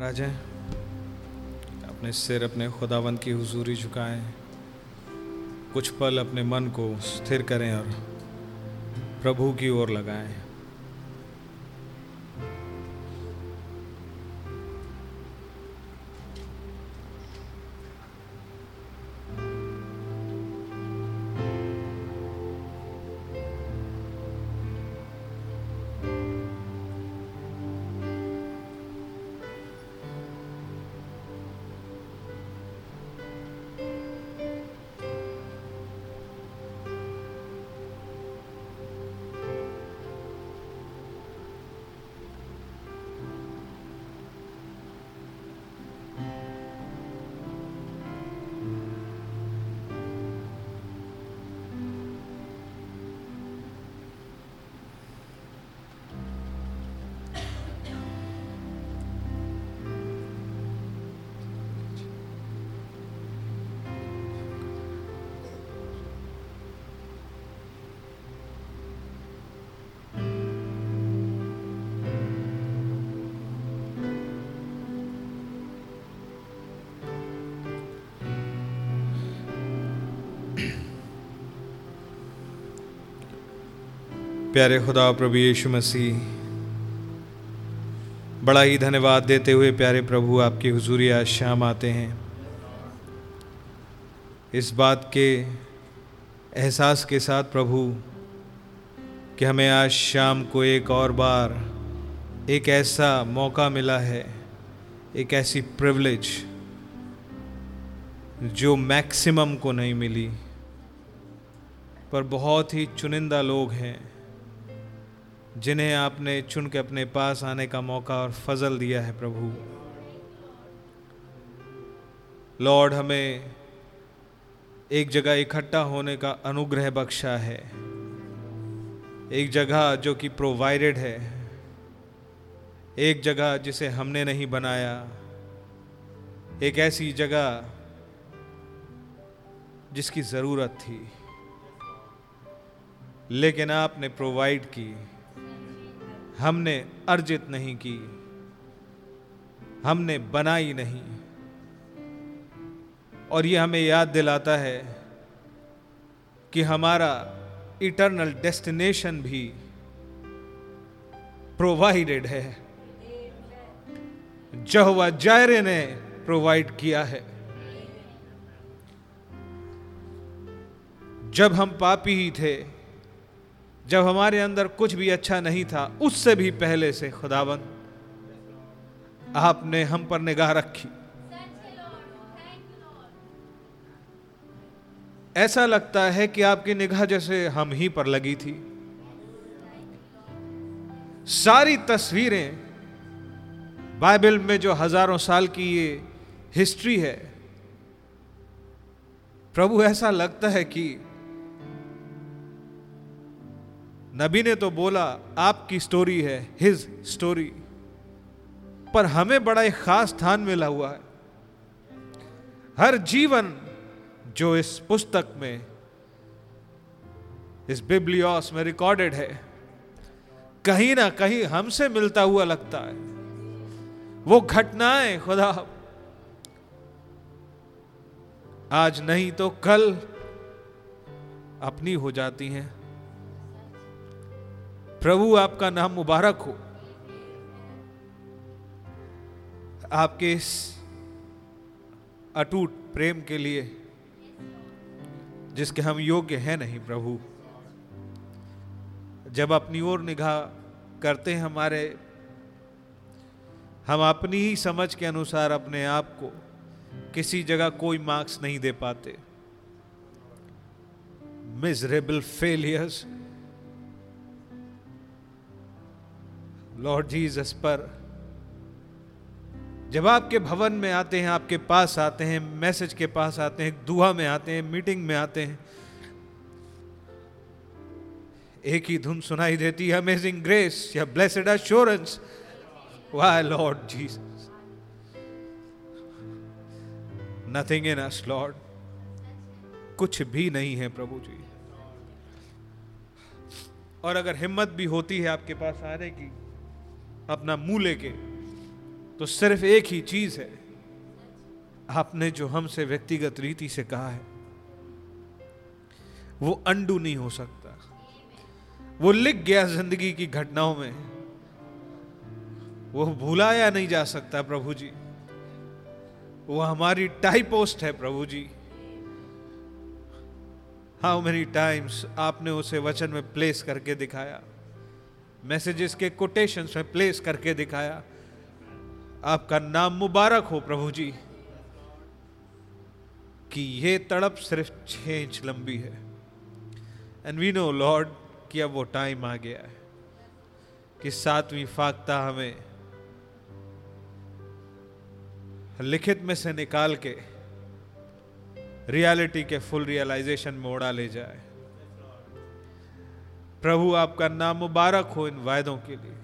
लोग अपने पर आ जाएँ अपने सिर अपने खुदावंत की हुजूरी झुकाएँ, कुछ पल अपने मन को स्थिर करें और प्रभु की ओर लगाएँ। प्यारे खुदा प्रभु यीशु मसीह, बड़ा ही धन्यवाद देते हुए प्यारे प्रभु आपकी हुजूरी आज शाम आते हैं। इस बात के एहसास के साथ प्रभु, कि हमें आज शाम को एक और बार एक ऐसा मौका मिला है, एक ऐसी प्रिविलेज जो मैक्सिमम को नहीं मिली, पर बहुत ही चुनिंदा लोग हैं। जिन्हें आपने चुन के अपने पास आने का मौका और फजल दिया है प्रभु। लॉर्ड, हमें एक जगह इकट्ठा होने का अनुग्रह बख्शा है। एक जगह जो कि प्रोवाइडेड है। एक जगह जिसे हमने नहीं बनाया। एक ऐसी जगह जिसकी ज़रूरत थी। लेकिन आपने प्रोवाइड की। हमने अर्जित नहीं की, हमने बनाई नहीं। और ये हमें याद दिलाता है कि हमारा इटर्नल डेस्टिनेशन भी प्रोवाइडेड है। जहवा जायरे ने प्रोवाइड किया है। जब हम पापी ही थे जब हमारे अंदर कुछ भी अच्छा नहीं था, उससे भी पहले से खुदाबंद, आपने हम पर निगाह रखी। ऐसा लगता है कि आपकी निगाह जैसे हम ही पर लगी थी। सारी तस्वीरें बाइबल में जो हज़ारों साल की ये हिस्ट्री है, प्रभु ऐसा लगता है कि नबी ने तो बोला, आपकी स्टोरी है हिज स्टोरी पर हमें बड़ा एक खास स्थान मिला हुआ है। हर जीवन जो इस पुस्तक में, इस बिब्लियोस में रिकॉर्डेड है, कहीं ना कहीं हमसे मिलता हुआ लगता है। वो घटनाएँ, खुदा। आज नहीं तो कल अपनी हो जाती हैं। प्रभु आपका नाम मुबारक हो। आपके इस अटूट प्रेम के लिए, जिसके हम योग्य हैं नहीं प्रभु, जब अपनी ओर निगाह करते हैं हमारे, हम अपनी ही समझ के अनुसार अपने आप को किसी जगह कोई मार्क्स नहीं दे पाते। मिजरेबल फेलियर्स लॉर्ड जीसस पर जब आपके भवन में आते हैं, आपके पास आते हैं, मैसेज के पास आते हैं, दुआ में आते हैं, मीटिंग में आते हैं, एक ही धुन सुनाई देती है अमेजिंग ग्रेस या blessed assurance why Lord Jesus nothing in us Lord कुछ भी नहीं है, प्रभु जी। और अगर हिम्मत भी होती है आपके पास आने की अपना मुँह लेके तो सिर्फ़ एक ही चीज़ है। आपने जो हमसे व्यक्तिगत रीति से कहा है, वो अंडू नहीं हो सकता। वो लिख गया ज़िंदगी की घटनाओं में। वो भुलाया नहीं जा सकता प्रभु जी। वो हमारी टाइपोस्ट है प्रभु जी। हाउ मेनी टाइम्स आपने उसे वचन में प्लेस करके दिखाया। मैसेजेस के कोटेशंस में प्लेस करके दिखाया। आपका नाम मुबारक हो प्रभु जी, कि ये तड़प सिर्फ़ छह इंच लंबी है। एंड वी नो लॉर्ड कि अब वो टाइम आ गया है, कि सातवीं फाकता हमें लिखित में से निकाल के रियलिटी के फुल रियलाइजेशन में उड़ा ले जाए। प्रभु आपका नाम मुबारक हो इन वायदों के लिए।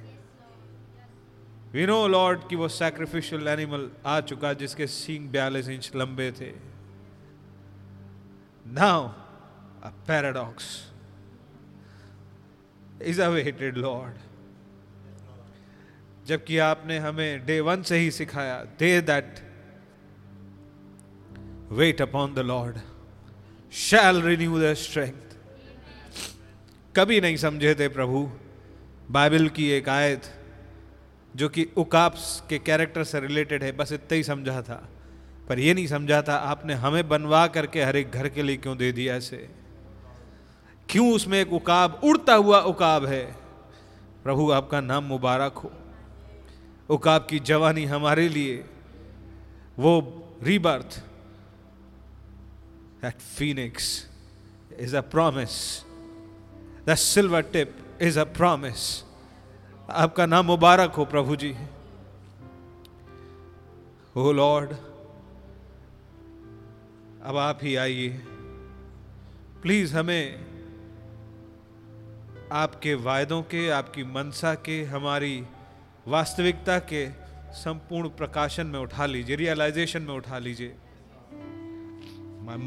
वी नो लॉर्ड कि वो सैक्रिफिशियल एनिमल आ चुका जिसके सींग बयालीस इंच लंबे थे। Now a paradox is awaited Lord जबकि आपने हमें डे वन से ही सिखाया they that wait upon the Lord shall renew the strength कभी नहीं समझे थे प्रभु। बाइबल की एक आयत, जो कि उकाप्स के कैरेक्टर से रिलेटेड है, बस इतना ही समझा था। पर ये नहीं समझा था, आपने हमें बनवा करके हर एक घर के लिए क्यों दे दिया ऐसे? क्यों उसमें एक उकाब, उड़ता हुआ उकाब है? प्रभु, आपका नाम मुबारक हो। उकाब की जवानी हमारे लिए, वो rebirth at phoenix is a promise the silver tip is a promise आपका नाम मुबारक हो, प्रभु जी। हो लॉर्ड, अब आप ही आइए। प्लीज़ हमें आपके वायदों के, आपकी मनसा के, हमारी वास्तविकता के संपूर्ण प्रकाशन में उठा लीजिए रियलाइजेशन में उठा लीजिए।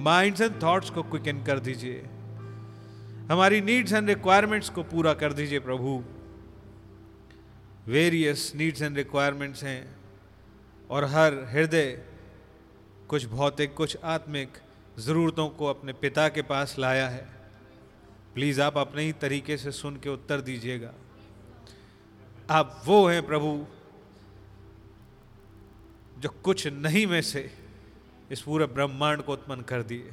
माइंड्स एंड थॉट्स को क्विकन कर दीजिए। हमारी नीड्स एंड रिक्वायरमेंट्स को पूरा कर दीजिए प्रभु। वेरियस नीड्स एंड रिक्वायरमेंट्स हैं और हर हृदय, कुछ भौतिक, कुछ आत्मिक ज़रूरतों को अपने पिता के पास लाया है। प्लीज़ आप अपने ही तरीके से सुन के उत्तर दीजिएगा। आप वो हैं प्रभु जो कुछ नहीं में से इस पूरे ब्रह्मांड को उत्पन्न कर दिए।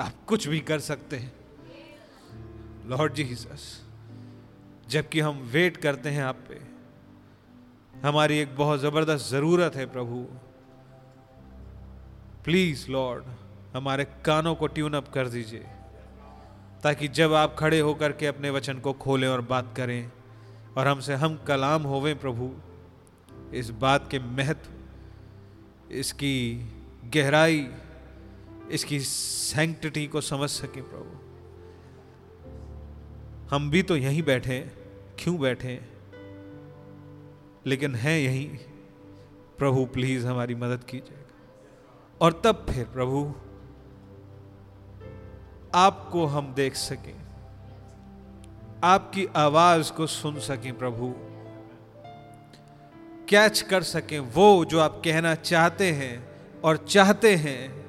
आप कुछ भी कर सकते हैं। लॉर्ड जीसस जबकि हम वेट करते हैं आप पे, हमारी एक बहुत ज़बरदस्त ज़रूरत है प्रभु। प्लीज़ लॉर्ड हमारे कानों को ट्यून अप कर दीजिए, ताकि जब आप खड़े होकर के अपने वचन को खोलें और बात करें, और हमसे हम कलाम होवें प्रभु, इस बात के महत्व, इसकी गहराई, इसकी सैंक्टिटी को समझ सकें प्रभु। हम भी तो यहीं बैठे क्यों बैठे लेकिन हैं यहीं। प्रभु, प्लीज़ हमारी मदद कीजिएगा। और तब फिर प्रभु, आपको हम देख सकें। आपकी आवाज़ को सुन सकें प्रभु। कैच कर सकें वो जो आप कहना चाहते हैं और चाहते हैं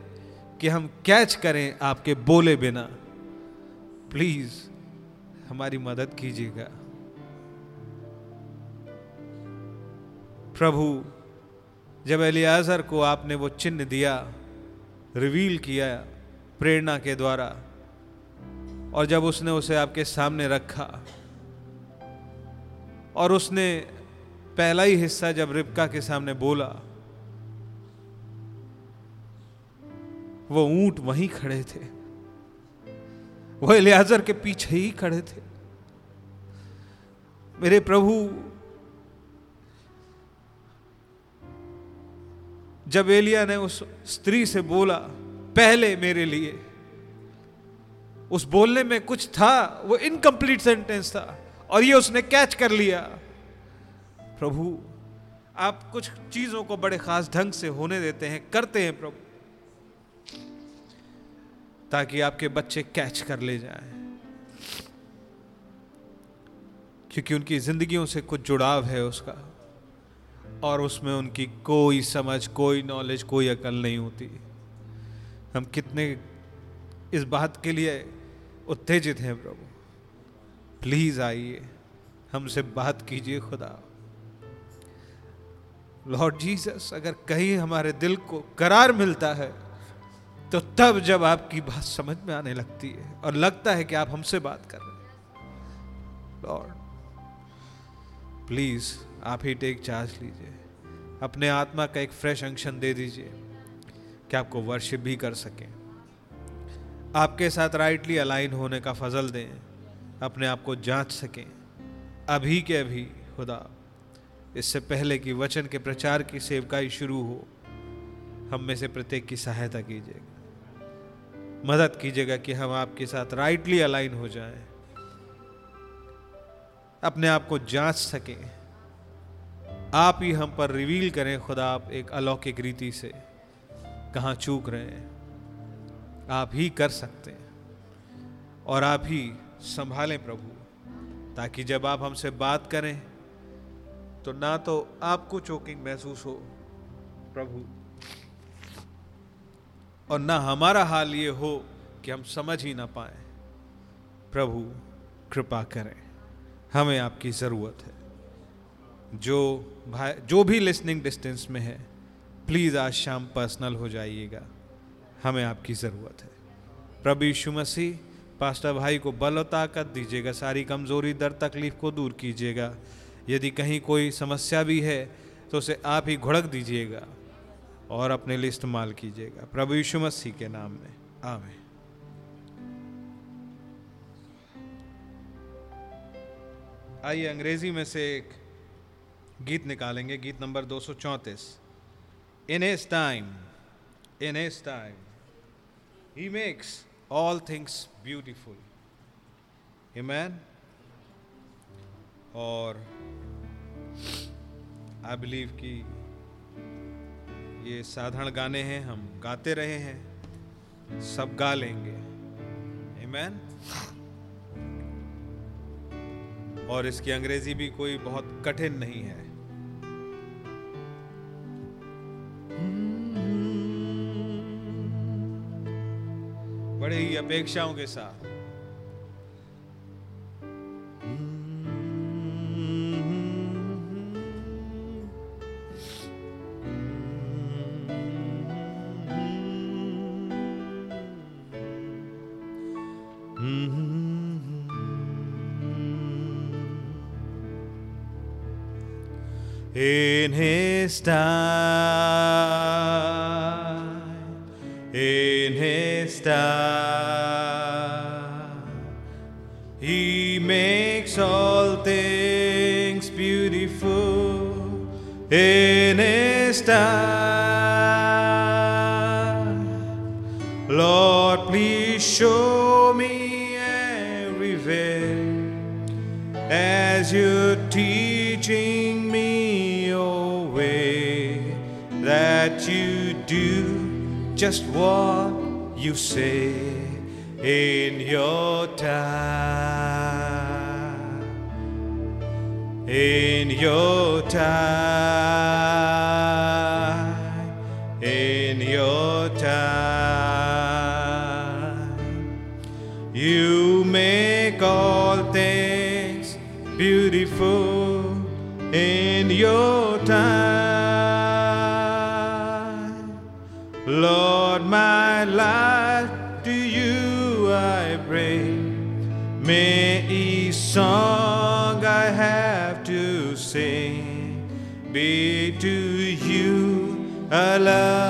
कि हम कैच करें आपके बोले बिना। प्लीज़ हमारी मदद कीजिएगा। प्रभु, जब एलियाजर को आपने वो चिन्ह दिया, रिवील किया प्रेरणा के द्वारा, और जब उसने उसे आपके सामने रखा, और उसने पहला ही हिस्सा जब रिबका के सामने बोला, वो ऊँट वहीं खड़े थे। वो एलियाजर के पीछे ही खड़े थे। मेरे प्रभु, जब एलिया ने उस स्त्री से बोला, पहले मेरे लिए, उस बोलने में कुछ था, वो इनकम्प्लीट सेंटेंस था, और ये उसने कैच कर लिया। प्रभु, आप कुछ चीज़ों को बड़े खास ढंग से होने देते हैं, करते हैं प्रभु। ताकि आपके बच्चे कैच कर ले जाएँ। क्योंकि उनकी जिंदगियों से कुछ जुड़ाव है उसका, और उसमें उनकी कोई समझ, कोई नॉलेज कोई अकल नहीं होती। हम कितने इस बात के लिए उत्तेजित हैं प्रभु। प्लीज़ आइए, हमसे बात कीजिए खुदा। लॉर्ड जीसस अगर कहीं हमारे दिल को करार मिलता है तो तब जब आपकी बात समझ में आने लगती है और लगता है कि आप हमसे बात कर रहे हैं। लॉर्ड, प्लीज़ आप ही टेक चार्ज लीजिए। अपने आत्मा का एक फ्रेश अंशन दे दीजिए कि आपको वर्शिप भी कर सकें। आपके साथ राइटली अलाइन होने का फजल दें। अपने आप को जाँच सकें। अभी के अभी, खुदा, इससे पहले कि वचन के प्रचार की सेवकाई शुरू हो, हम में से प्रत्येक की सहायता कीजिएगा मदद कीजिएगा कि हम आपके साथ राइटली अलाइन हो जाएँ। अपने आप को जाँच सकें। आप ही हम पर रिवील करें खुदा आप एक अलौकिक रीति से। कहाँ चूक रहे हैं। आप ही कर सकते हैं। और आप ही संभालें प्रभु, ताकि जब आप हमसे बात करें तो ना तो आपको चोकिंग महसूस हो, प्रभु। और ना हमारा हाल ये हो कि हम समझ ही ना पाए। प्रभु, कृपा करें। हमें आपकी ज़रूरत है। जो भाई, जो भी लिसनिंग डिस्टेंस में है प्लीज़ आज शाम पर्सनल हो जाइएगा। हमें आपकी ज़रूरत है। प्रभु यीशु मसीह पास्टर भाई को बल और ताकत दीजिएगा, सारी कमज़ोरी दर तकलीफ़ को दूर कीजिएगा। यदि कहीं कोई समस्या भी है तो उसे आप ही घुड़क दीजिएगा। और अपने लिए इस्तेमाल कीजिएगा प्रभु यीशु मसीह के नाम में आमें आइए अंग्रेज़ी में से एक गीत निकालेंगे, गीत नंबर दो सौ चौंतीस in his time in his time he makes all things beautiful. Amen. और आई बिलीव कि ये साधारण गाने हैं, हम गाते रहे हैं, सब गा लेंगे। Amen. और इसकी अंग्रेज़ी भी कोई बहुत कठिन नहीं है। बड़े ही अपेक्षाओं के साथ। In his time, he makes all things beautiful. In his time, just what you say in your time. In your time, in your time. You make all things beautiful in your time. Life to you I bring. May each song I have to sing be to you a lovely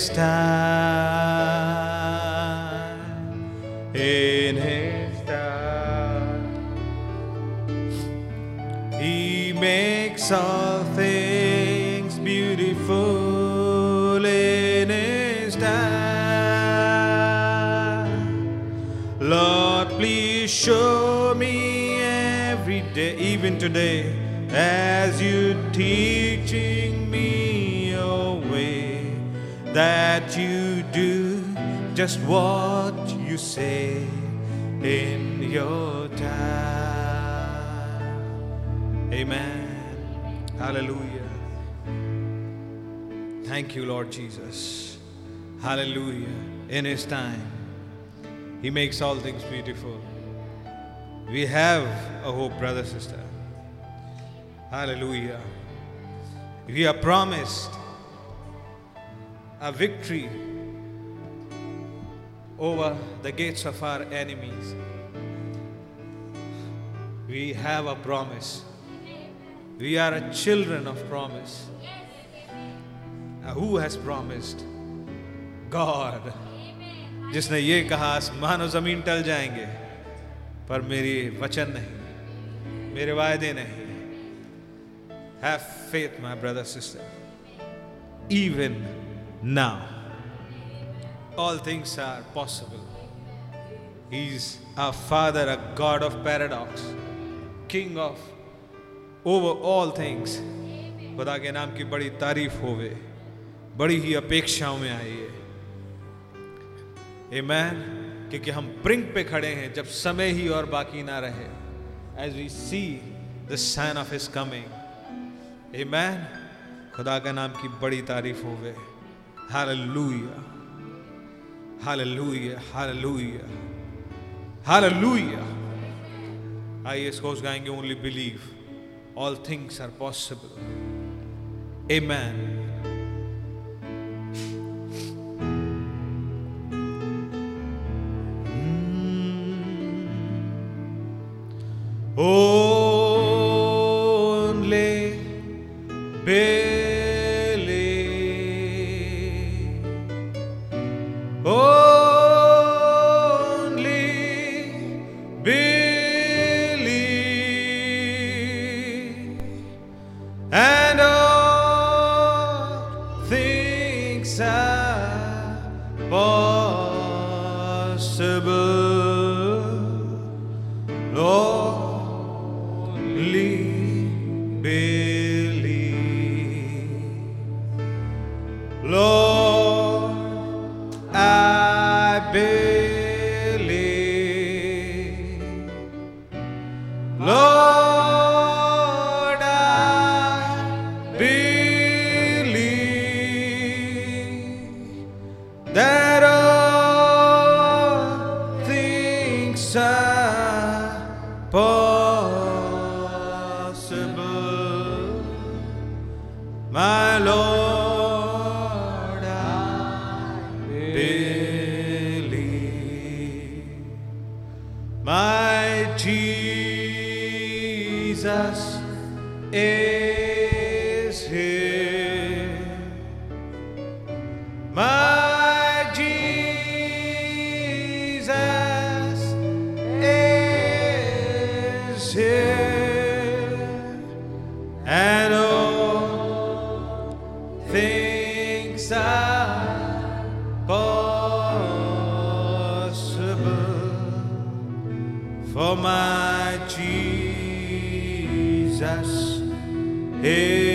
His time. In His time. He makes all things beautiful in His time. Lord, please show me every day, even today, as You're teaching me your way, that you do just what you say in your time. Amen. Hallelujah. Thank you, Lord Jesus. Hallelujah. In His time, He makes all things beautiful. We have a hope, brother, sister. Hallelujah. We are promised a victory over the gates of our enemies. We have a promise. We are a children of promise. Uh, Who has promised? God. जिसने ये कहा आसमान और जमीन टल जाएंगे पर मेरी वचन नहीं मेरे वायदे नहीं Have faith, my brother, sister. Even now, all things are possible. He's our Father, a God of paradox, King of over all things. खुदा के नाम की बड़ी तारीफ़ होवे बड़ी ही अपेक्षाओं में आई है Amen. क्योंकि हम ब्रिंक पे खड़े हैं जब समय ही और बाकी ना रहे as we see the sign of his coming Amen. खुदा का नाम की बड़ी तारीफ़ होवे Hallelujah. Hallelujah. Hallelujah. Hallelujah. आइए इसको उस गाएंगे only believe all things are possible Amen. Only believe. Things are possible for my Jesus. Is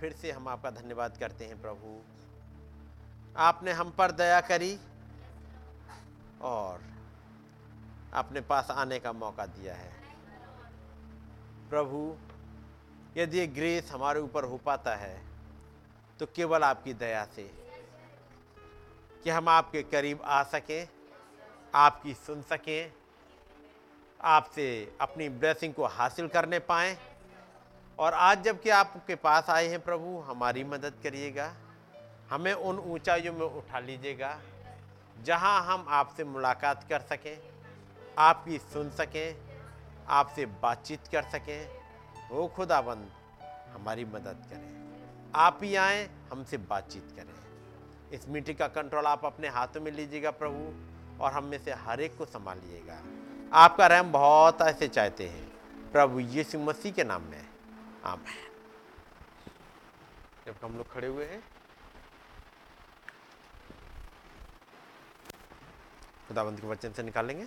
फिर से हम आपका धन्यवाद करते हैं प्रभु। आपने हम पर दया करी और अपने पास आने का मौका दिया है। प्रभु, यदि ये ग्रेस हमारे ऊपर हो पाता है तो केवल आपकी दया से कि हम आपके करीब आ सकें, आपकी सुन सकें, आपसे अपनी ब्लेसिंग को हासिल करने पाएँ और आज जबकि आपके पास आए हैं प्रभु, हमारी मदद करिएगा। हमें उन ऊंचाइयों में उठा लीजिएगा, जहाँ हम आपसे मुलाकात कर सकें, आपकी सुन सकें, आपसे बातचीत कर सकें। वो खुदाबंद, हमारी मदद करें। आप ही आए, हमसे बातचीत करें। इस मीटिंग का कंट्रोल आप अपने हाथों में लीजिएगा प्रभु, और हम में से हर एक को संभालिएगा। आपका रहम बहुत ऐसे चाहते हैं। प्रभु यीशु मसीह के नाम में। आमेन जब हम लोग खड़े हुए हैं, खुदाबंद के वचन से निकालेंगे।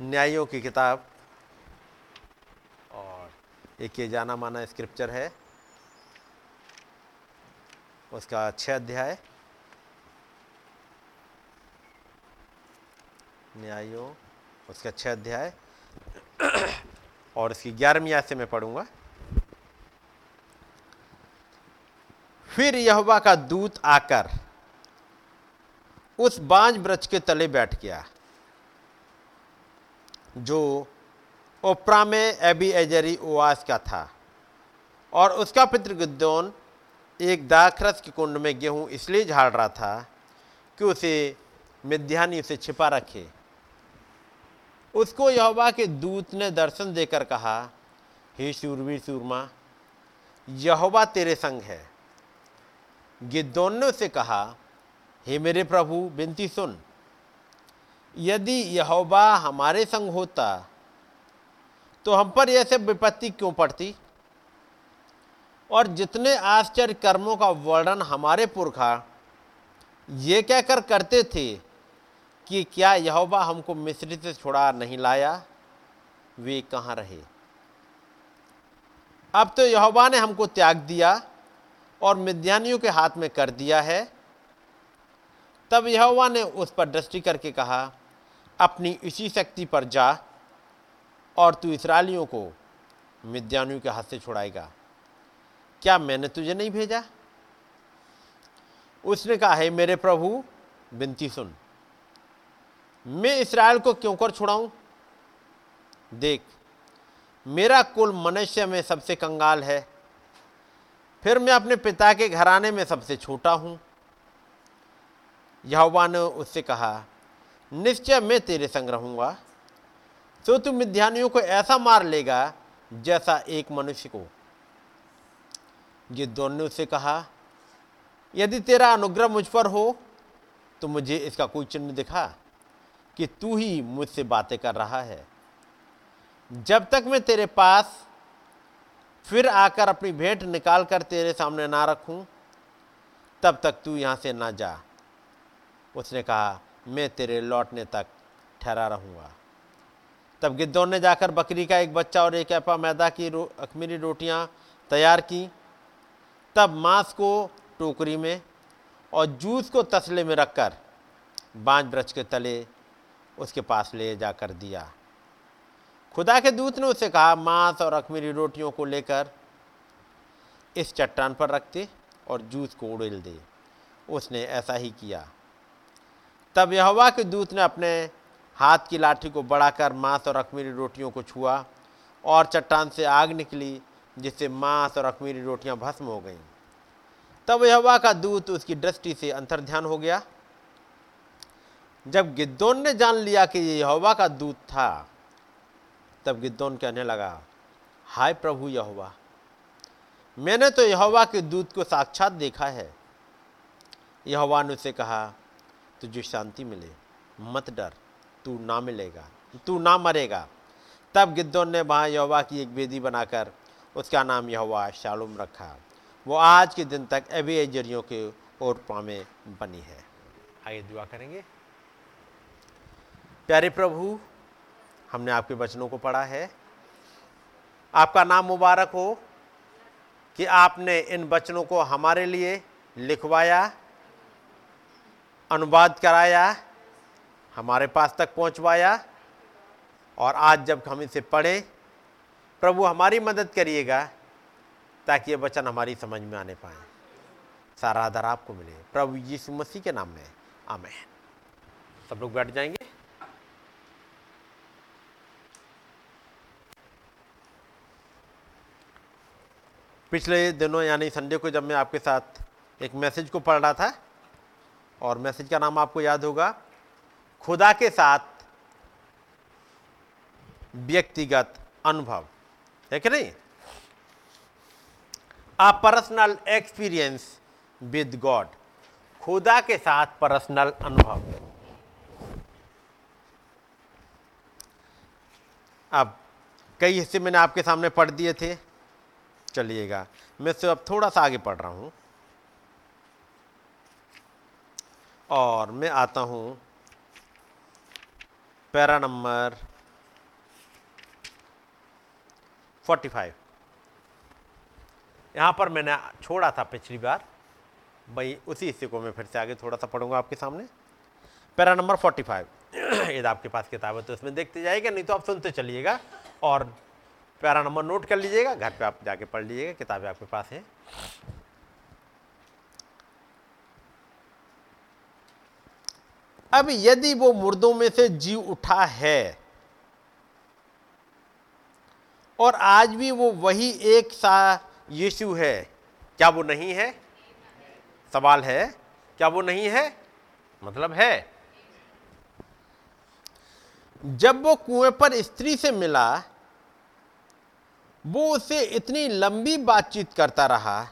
न्यायों की किताब, और एक ये जाना माना स्क्रिप्चर है। उसका छः अध्याय। न्यायों, उसका छः अध्याय। और इसकी ग्यारहवीं आयत से मैं पढ़ूँगा। फिर यहोवा का दूत आकर उस बांझ वृक्ष के तले बैठ गया, जो ओपरा में एबी एजरी ओवास का था। और उसका पितृ गिद्दोन एक दाखरस के कुंड में गेहूँ इसलिए झाड़ रहा था कि उसे मिध्यानी उसे छिपा रखे। उसको यहोवा के दूत ने दर्शन देकर कहा, हे शूरवीर सूरमा यहोवा तेरे संग है। गिद्दोन ने उसे कहा, हे मेरे प्रभु बिनती सुन। यदि यहोवा हमारे संग होता तो हम पर यह सब विपत्ति क्यों पड़ती? और जितने आश्चर्य कर्मों का वर्णन हमारे पुरखा, ये कहकर करते थे कि क्या यहोवा हमको मिस्री से छुड़ा नहीं लाया? वे कहाँ रहे? अब तो यहोवा ने हमको त्याग दिया और मिद्यानियों के हाथ में कर दिया है। तब यहोवा ने उस पर दृष्टि करके कहा, अपनी इसी शक्ति पर जा और तू इसराइलियों को मिद्यानियों के हाथ से छुड़ाएगा। क्या मैंने तुझे नहीं भेजा? उसने कहा, है मेरे प्रभु बिनती सुन। मैं इसराइल को क्यों कर छुड़ाऊं? देख, मेरा कुल मनुष्य में सबसे कंगाल है। फिर मैं अपने पिता के घराने में सबसे छोटा हूँ। यहोवा ने उससे कहा, निश्चय मैं तेरे संग रहूँगा। तो तू मिध्यानियों को ऐसा मार लेगा जैसा एक मनुष्य को। गिद्दोन ने उससे कहा, यदि तेरा अनुग्रह मुझ पर हो तो मुझे इसका कोई चिन्ह दिखा। कि तू ही मुझसे बातें कर रहा है। जब तक मैं तेरे पास फिर आकर अपनी भेंट निकाल कर तेरे सामने ना रखूँ तब तक तू यहाँ से ना जा। उसने कहा मैं तेरे लौटने तक ठहरा रहूँगा। तब गिद्धों ने जाकर बकरी का एक बच्चा और एक ऐपा मैदा की रो, अखमीरी रोटियाँ तैयार की। तब मांस को टोकरी में और जूस को तसले में रखकर बांझ ब्रज के तले उसके पास ले जाकर दिया। खुदा के दूत ने उसे कहा, मांस और अखमीरी रोटियों को लेकर इस चट्टान पर रखते और जूस को उड़ेल दे। उसने ऐसा ही किया। तब यहोवा के दूत ने अपने हाथ की लाठी को बढ़ाकर मांस और अखमीरी रोटियों को छुआ और चट्टान से आग निकली, जिससे मांस और अखमीरी रोटियाँ भस्म हो गईं। तब यहोवा का दूत उसकी दृष्टि से अंतर्ध्यान हो गया जब गिद्दोन ने जान लिया कि ये यहोवा का दूत था, तब गिद्दोन कहने लगा, हाय प्रभु यहोवा, मैंने तो यहोवा के दूत को साक्षात देखा है। यहोवा ने उसे कहा, तुझे शांति मिले, मत डर, तू ना मिलेगा, तू ना मरेगा। तब गिद्दोन ने वहाँ यहोवा की एक वेदी बनाकर उसका नाम यहोवा शालुम रखा। वो आज के दिन तक अभी जरियों के और में बनी है। आइए दुआ करेंगे। प्यारे प्रभु, हमने आपके वचनों को पढ़ा है। आपका नाम मुबारक हो कि आपने इन वचनों को हमारे लिए लिखवाया, अनुवाद कराया, हमारे पास तक पहुंचवाया और आज जब हम इसे पढ़ें, प्रभु हमारी मदद करिएगा ताकि ये वचन हमारी समझ में आने पाए। सारा आधार आपको मिले। प्रभु यीशु मसीह के नाम में। आमेन। सब लोग बैठ जाएँगे। पिछले दिनों, यानी संडे को जब मैं आपके साथ एक मैसेज को पढ़ रहा था, और मैसेज का नाम आपको याद होगा, खुदा के साथ व्यक्तिगत अनुभव। है कि नहीं? A personal experience with God खुदा के साथ पर्सनल अनुभव। अब कई हिस्से मैंने आपके सामने पढ़ दिए थे। चलिएगा। मैं से अब थोड़ा सा आगे पढ़ रहा हूँ। और मैं आता हूँ पैरा नंबर 45 यहाँ पर मैंने छोड़ा था पिछली बार। भाई, उसी हिस्से को मैं फिर से आगे थोड़ा सा पढ़ूँगा आपके सामने। पैरा नंबर 45 यदि आपके पास किताब है तो उसमें देखते जाएगा नहीं तो आप सुनते चलिएगा। और पैरा नंबर नोट कर लीजिएगा, घर पे आप जाके पढ़ लीजिएगा, किताबें आपके पास है। अब यदि वो मुर्दों में से जी उठा है, और आज भी वो वही एक सा यीशु है, क्या वो नहीं है? सवाल है, क्या वो नहीं है? मतलब है। जब वो कुएँ पर स्त्री से मिला वो उससे इतनी लंबी बातचीत करता रहा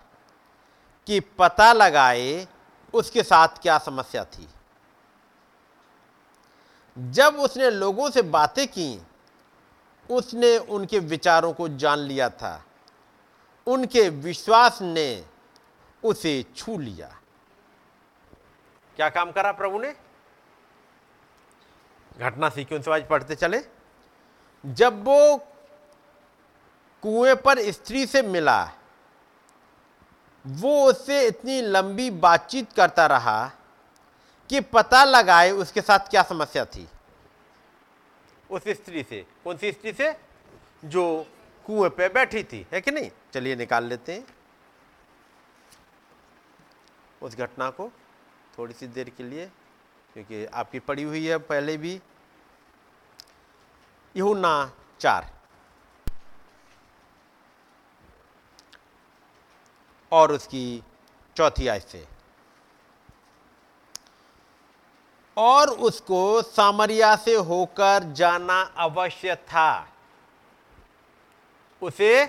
कि पता लगाए उसके साथ क्या समस्या थी। जब उसने लोगों से बातें की उसने उनके विचारों को जान लिया था। उनके विश्वास ने उसे छू लिया। क्या काम करा प्रभु ने? घटना सीक्वेंस वाइज पढ़ते चले। जब वो कुएँ पर स्त्री से मिला। वो उससे इतनी लंबी बातचीत करता रहा कि पता लगाए उसके साथ क्या समस्या थी। उस स्त्री से, कौन सी स्त्री से? जो कुएँ पे बैठी थी, है कि नहीं? चलिए निकाल लेते हैं। उस घटना को थोड़ी सी देर के लिए, क्योंकि आपकी पड़ी हुई है पहले भी। यहूना चार। और उसकी चौथी आय से। और उसको सामरिया से होकर जाना अवश्य था। उसे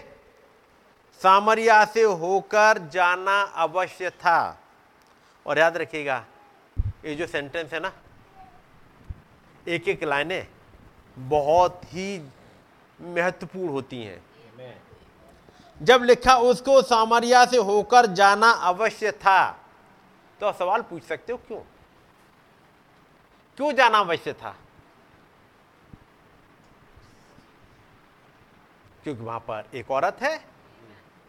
सामरिया से होकर जाना अवश्य था। और याद रखिएगा, ये जो सेंटेंस है ना एक एक लाइनें बहुत ही महत्वपूर्ण होती हैं। जब लिखा उसको सामरिया से होकर जाना अवश्य था। तो सवाल पूछ सकते हो क्यों? क्यों जाना अवश्य था? क्योंकि वहाँ पर एक औरत है,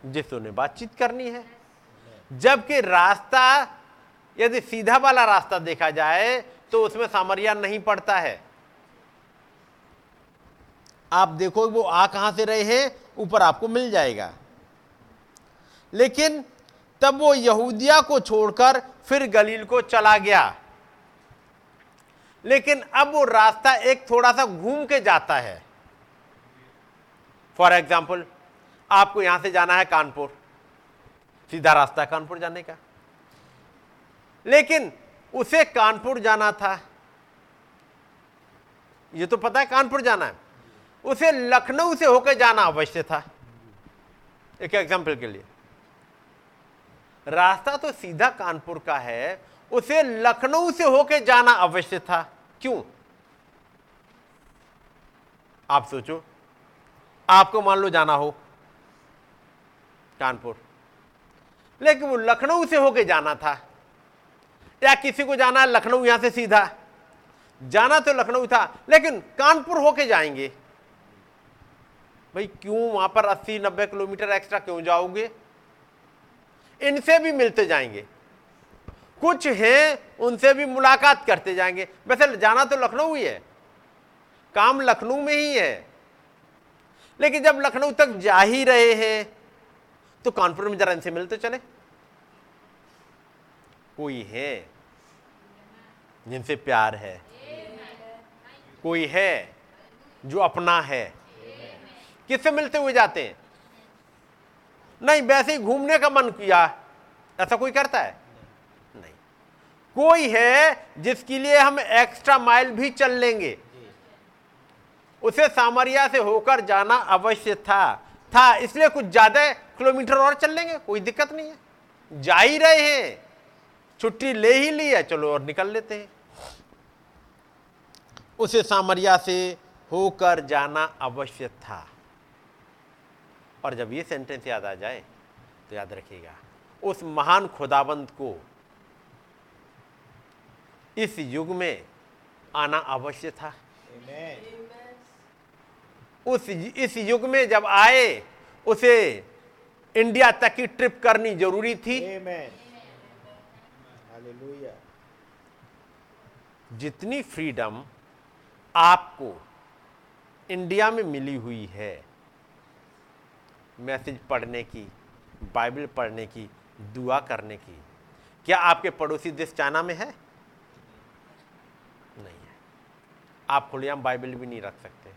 जिससे उन्हें बातचीत करनी है। जबकि रास्ता, यदि सीधा वाला रास्ता देखा जाए तो उसमें सामरिया नहीं पड़ता है। आप देखो वो आ कहाँ से रहे हैं? ऊपर आपको मिल जाएगा। लेकिन तब वो यहूदिया को छोड़कर फिर गलील को चला गया। लेकिन अब वो रास्ता एक थोड़ा सा घूम के जाता है। फॉर एग्ज़ाम्पल आपको यहाँ से जाना है कानपुर। सीधा रास्ता कानपुर जाने का। लेकिन उसे कानपुर जाना था। ये तो पता है कानपुर जाना है। उसे लखनऊ से होकर जाना अवश्य था। एक एग्ज़ाम्पल के लिए। रास्ता तो सीधा कानपुर का है, उसे लखनऊ से होकर जाना अवश्य था। क्यों? आप सोचो। आपको मान लो जाना हो कानपुर। लेकिन वो लखनऊ से होके जाना था। या किसी को जाना है, लखनऊ यहाँ से सीधा। जाना तो लखनऊ था, लेकिन कानपुर होके जाएँगे। भाई, क्यों वहाँ पर 80 90 किलोमीटर एक्स्ट्रा क्यों जाओगे? इनसे भी मिलते जाएँगे। कुछ हैं, उनसे भी मुलाकात करते जाएँगे। वैसे जाना तो लखनऊ ही है। काम लखनऊ में ही है। लेकिन जब लखनऊ तक जा ही रहे हैं तो कानपुर में जरा इनसे मिलते चले। कोई है जिनसे प्यार है? कोई है जो अपना है? किससे मिलते हुए जाते हैं? नहीं, वैसे ही घूमने का मन किया ऐसा कोई करता है? नहीं। कोई है जिसके लिए हम एक्स्ट्रा माइल भी चल लेंगे। उसे सामरिया से होकर जाना अवश्य था। था, इसलिए कुछ ज़्यादा किलोमीटर और चल लेंगे, कोई दिक्कत नहीं है। जा ही रहे हैं। छुट्टी ले ही ली है, चलो और निकल लेते हैं। उसे सामरिया से होकर जाना अवश्य था। और जब ये सेंटेंस याद आ जाए तो याद रखिएगा, उस महान खुदाबंद को इस युग में आना अवश्य था। उस इस युग में जब आए, उसे इंडिया तक की ट्रिप करनी ज़रूरी थी। जितनी फ्रीडम आपको इंडिया में मिली हुई है मैसेज पढ़ने की, बाइबल पढ़ने की, दुआ करने की। क्या आपके पड़ोसी देश चाइना में है? नहीं है। आप खुलेआम बाइबल भी नहीं रख सकते।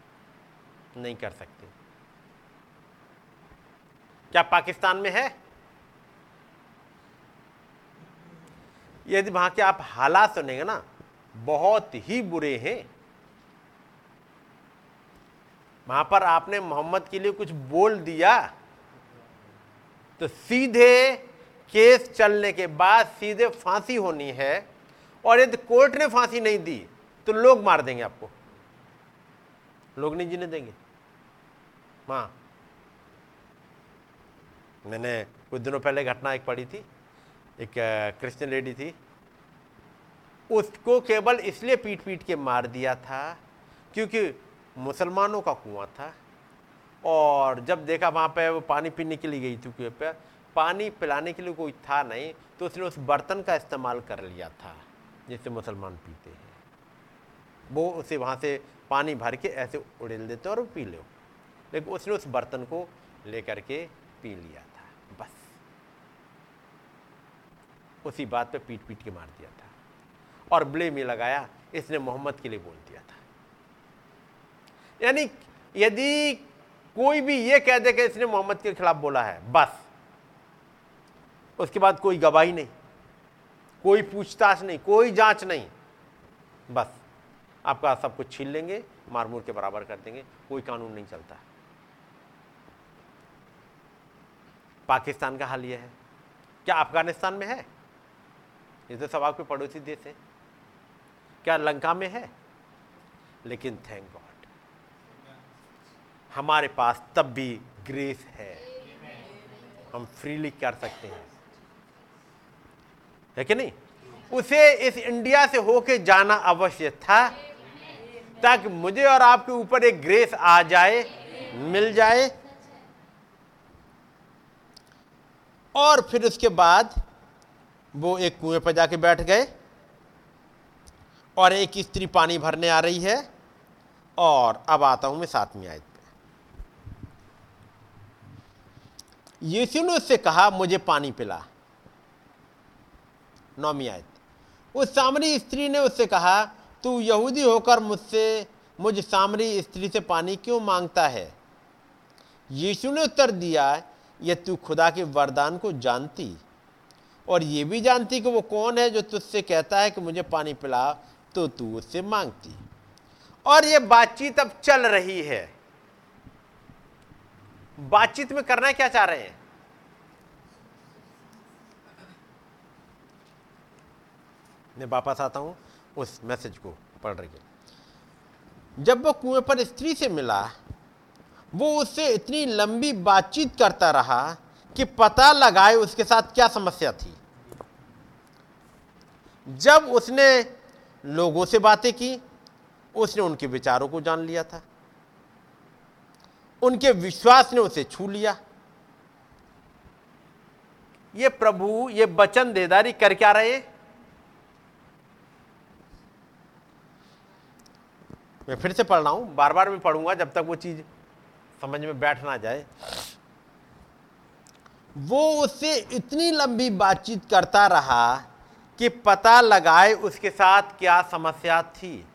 नहीं कर सकते। क्या पाकिस्तान में है? यदि वहाँ के आप हालात सुनेंगे ना, बहुत ही बुरे हैं। वहाँ पर आपने मोहम्मद के लिए कुछ बोल दिया तो सीधे केस चलने के बाद सीधे फांसी होनी है और यदि कोर्ट ने फांसी नहीं दी तो लोग मार देंगे आपको। लोग नहीं जीने देंगे। हाँ। मैंने कुछ दिनों पहले घटना एक पढ़ी थी, एक क्रिश्चियन लेडी थी। उसको केवल इसलिए पीट पीट के मार दिया था, क्योंकि मुसलमानों का कुआँ था। और जब देखा वहाँ पे वो पानी पीने के लिए गई थी कुएँ पे, पानी पिलाने के लिए कोई था नहीं तो उसने उस बर्तन का इस्तेमाल कर लिया था जिससे मुसलमान पीते हैं। वो उसे वहाँ से पानी भर के ऐसे उड़ेल देते और पी लो। लेकिन उसने उस बर्तन को लेकर के पी लिया था, बस। उसी बात पे पीट पीट के मार दिया था। और ब्लेम ये लगाया, इसने मोहम्मद के लिए बोल दिया यानी यदि कोई भी ये कह दे कि इसने मोहम्मद के खिलाफ बोला है, बस। उसके बाद कोई गवाही नहीं, कोई पूछताछ नहीं, कोई जाँच नहीं, बस। आपका सब कुछ छीन लेंगे, मारमूर के बराबर कर देंगे, कोई कानून नहीं चलता। पाकिस्तान का हाल यह है। क्या अफ़गानिस्तान में है? ये तो सब आपके पड़ोसी देश है। क्या लंका में है? लेकिन थैंक गॉड हमारे पास तब भी ग्रेस है। हम फ्रीली कर सकते हैं। है कि नहीं? उसे इस इंडिया से होके जाना अवश्य था, ताकि मुझे और आपके ऊपर एक ग्रेस आ जाए, मिल जाए। और फिर उसके बाद वो एक कुएँ पर जाके बैठ गए, और एक स्त्री पानी भरने आ रही है, और अब आता हूँ मैं सातवीं आयत पे यीशु ने उससे कहा, मुझे पानी पिला। नौवीं आयत। उस सामरी स्त्री ने उससे कहा, तू यहूदी होकर मुझसे, मुझ सामरी स्त्री से पानी क्यों माँगता है? यीशु ने उत्तर दिया, ये तू खुदा के वरदान को जानती और ये भी जानती कि वो कौन है जो तुझसे कहता है कि मुझे पानी पिला तो तू उससे मांगती। और ये बातचीत अब चल रही है। बातचीत में करना क्या चाह रहे हैं? मैं वापस आता हूँ उस मैसेज को पढ़ रही है जब वो कुएँ पर स्त्री से मिला, वो उससे इतनी लंबी बातचीत करता रहा कि पता लगाए उसके साथ क्या समस्या थी। जब उसने लोगों से बातें की, उसने उनके विचारों को जान लिया था। उनके विश्वास ने उसे छू लिया। ये प्रभु, ये वचन देदारी कर क्या रहे मैं फिर से पढ़ रहा हूँ बार बार मैं पढ़ूँगा जब तक वो चीज़ समझ में बैठ ना जाए। वो उससे इतनी लंबी बातचीत करता रहा कि पता लगाए उसके साथ क्या समस्या थी।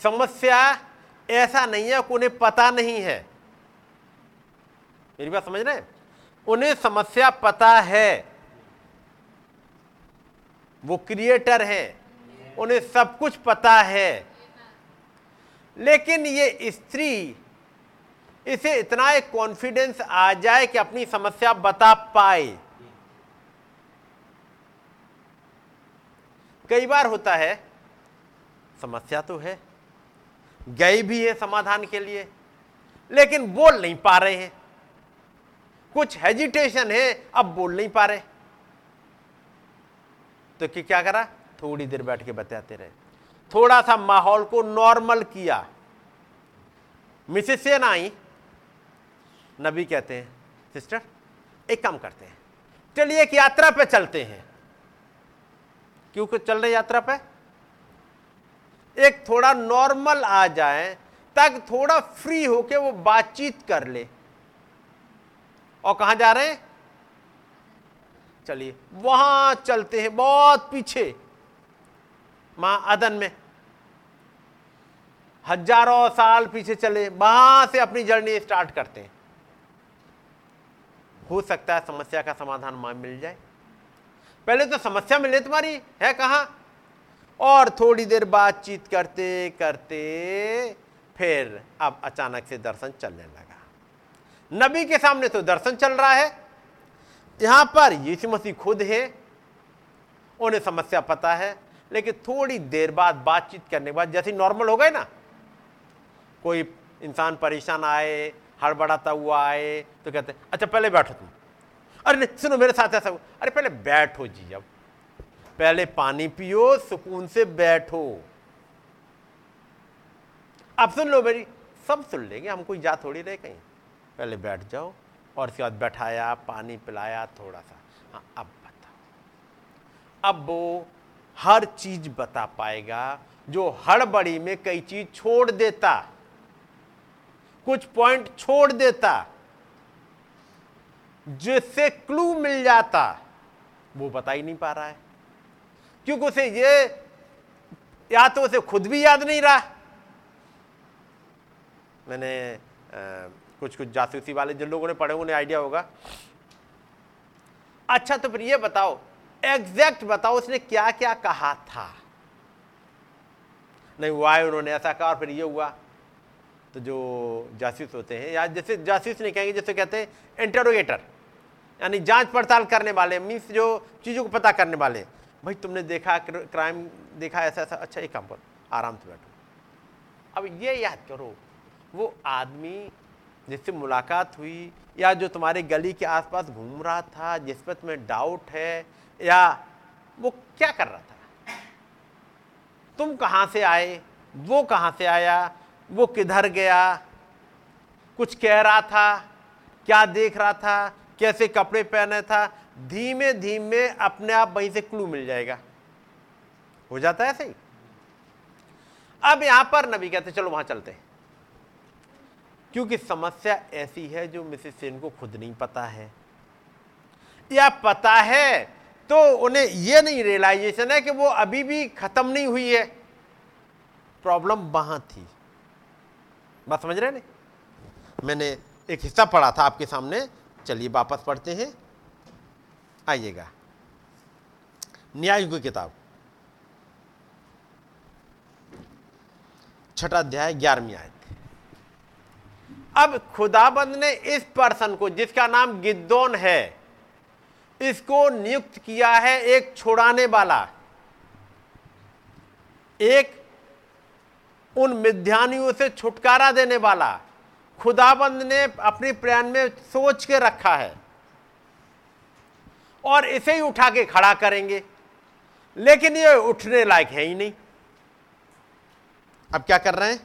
समस्या ऐसा नहीं है कि उन्हें पता नहीं है। मेरी बात समझ रहे उन्हें समस्या पता है। वो क्रिएटर है। उन्हें सब कुछ पता है। लेकिन ये स्त्री, इसे इतना एक कॉन्फिडेंस आ जाए कि अपनी समस्या बता पाए। कई बार होता है, समस्या तो है। गए भी है समाधान के लिए, लेकिन बोल नहीं पा रहे हैं। कुछ हेजिटेशन है, अब बोल नहीं पा रहे। तो कि क्या करा? थोड़ी देर बैठ के बताते रहे। थोड़ा सा माहौल को नॉर्मल किया। मिसेस आई। नबी कहते हैं, सिस्टर, एक काम करते हैं। चलिए एक यात्रा पे चलते हैं। क्यों? चल रहे यात्रा पे? एक थोड़ा नॉर्मल आ जाए, ताकि थोड़ा फ्री होके वो बातचीत कर ले। और कहाँ जा रहे हैं? चलिए, वहाँ चलते हैं, बहुत पीछे। माँ अदन में। हज़ारों साल पीछे चले, वहाँ से अपनी जर्नी स्टार्ट करते हैं। हो सकता है समस्या का समाधान माँ मिल जाए। पहले तो समस्या मिले तुम्हारी, है कहाँ? और थोड़ी देर बातचीत करते करते फिर अब अचानक से दर्शन चलने लगा। नबी के सामने तो दर्शन चल रहा है। यहाँ पर यीशु मसीह खुद है। उन्हें समस्या पता है, लेकिन थोड़ी देर बाद बातचीत करने के बाद जैसे नॉर्मल हो गए ना, कोई इंसान परेशान आए, हड़बड़ाता हुआ आए तो कहते अच्छा पहले बैठो तुम। अरे नहीं, सुनो, मेरे साथ ऐसा अरे, पहले बैठो जी अब। पहले पानी पियो, सुकून से बैठो। अब सुन लो मेरी, सब सुन लेंगे, हम कोई जा थोड़ी रहे कहीं। पहले बैठ जाओ, और उसके बाद बैठाया, पानी पिलाया थोड़ा सा। हाँ अब बताओ। अब वो हर चीज़ बता पाएगा, जो हड़बड़ी में कई चीज़ छोड़ देता। कुछ पॉइंट छोड़ देता, जिससे क्लू मिल जाता। वो बता ही नहीं पा रहा है। क्योंकि उसे ये या तो उसे खुद भी याद नहीं रहा। मैंने आ, कुछ कुछ जासूसी वाले जिन लोगों ने पढ़े उन्हें आइडिया होगा। अच्छा तो फिर ये बताओ एग्जैक्ट बताओ उसने क्या क्या कहा था? नहीं हुआ है उन्होंने ऐसा कहा और फिर ये हुआ। तो जो जासूस होते हैं या जैसे जासूस नहीं कहेंगे जैसे कहते हैं इंटरोगेटर यानी जाँच पड़ताल करने वाले मीन्स जो चीज़ों को पता करने वाले। भाई, तुमने देखा क्राइम देखा ऐसा ऐसा? अच्छा एक काम करो, आराम से बैठो। अब ये याद करो, वो आदमी जिससे मुलाकात हुई, या जो तुम्हारे गली के आसपास घूम रहा था, जिस पर तुम्हें डाउट है, या वो क्या कर रहा था? तुम कहाँ से आए? वो कहाँ से आया? वो किधर गया? कुछ कह रहा था? क्या देख रहा था? कैसे कपड़े पहने था, धीमे धीमे अपने आप वहीं से क्लू मिल जाएगा। हो जाता है सही अब यहाँ पर नबी कहते चलो वहाँ चलते क्योंकि समस्या ऐसी है जो मिसेस सेन को खुद नहीं पता है। या पता है तो उन्हें यह नहीं रियलाइजेशन है कि वो अभी भी खत्म नहीं हुई है। प्रॉब्लम वहाँ थी। बात समझ रहे नहीं मैंने एक हिस्सा पढ़ा था आपके सामने चलिए वापस पढ़ते हैं। आइएगा। न्याय की किताब। छठा अध्याय, ग्यारहवीं आयत। अब खुदाबंद ने इस पर्सन को, जिसका नाम गिद्दोन है, इसको नियुक्त किया है एक छुड़ाने वाला। एक उन मिध्यानियों से छुटकारा देने वाला। खुदाबंद ने अपनी प्रयाण में सोच के रखा है और इसे ही उठा के खड़ा करेंगे, लेकिन ये उठने लायक है ही नहीं। अब क्या कर रहे हैं?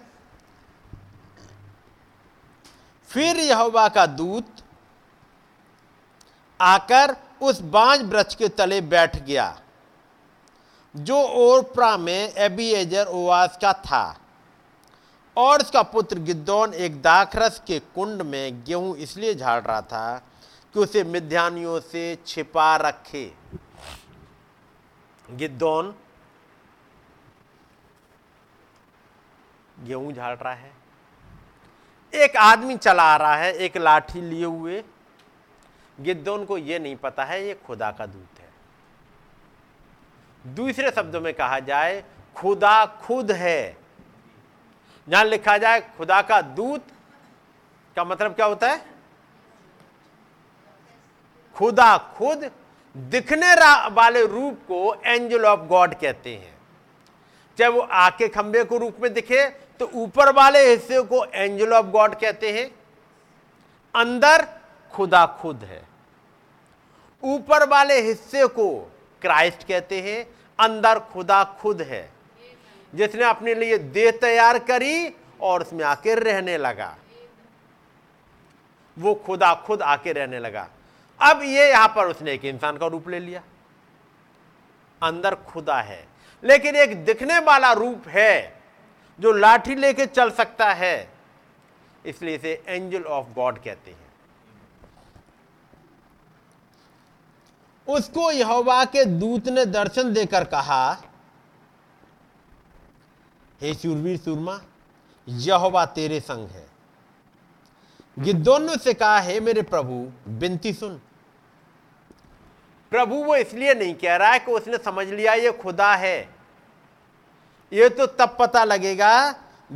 फिर यहोवा का दूत आकर उस बांज वृक्ष के तले बैठ गया, जो ओरप्रा में एबीएजर ओवास का था। और उसका पुत्र गिद्दौन एक दाखरस के कुंड में गेहूँ इसलिए झाड़ रहा था कि उसे मिध्यानियों से छिपा रखे। गिद्दौन गेहूँ झाड़ रहा है। एक आदमी चला आ रहा है, एक लाठी लिए हुए। गिद्दौन को यह नहीं पता है, ये खुदा का दूत है। दूसरे शब्दों में कहा जाए, खुदा खुद है। जहाँ लिखा जाए खुदा का दूत, का मतलब क्या होता है? खुदा खुद दिखने वाले रूप को एंजल ऑफ़ गॉड कहते हैं। चाहे वो आके खंबे को रूप में दिखे तो ऊपर वाले हिस्से को एंजल ऑफ़ गॉड कहते हैं। अंदर खुदा खुद है। ऊपर वाले हिस्से को क्राइस्ट कहते हैं। अंदर खुदा खुद है। जिसने अपने लिए देह तैयार करी और उसमें आके रहने लगा। वो खुदा खुद आके रहने लगा। अब ये यहाँ पर उसने एक इंसान का रूप ले लिया। अंदर खुदा है। लेकिन एक दिखने वाला रूप है जो लाठी लेके चल सकता है। इसलिए इसे एंजल ऑफ़ गॉड कहते हैं। उसको यहोवा के दूत ने दर्शन देकर कहा हे सूरवीर सूरमा, यहोवा तेरे संग है। गिद्दोन से कहा, है मेरे प्रभु बिनती सुन। प्रभु वो इसलिए नहीं कह रहा है कि उसने समझ लिया ये खुदा है। ये तो तब पता लगेगा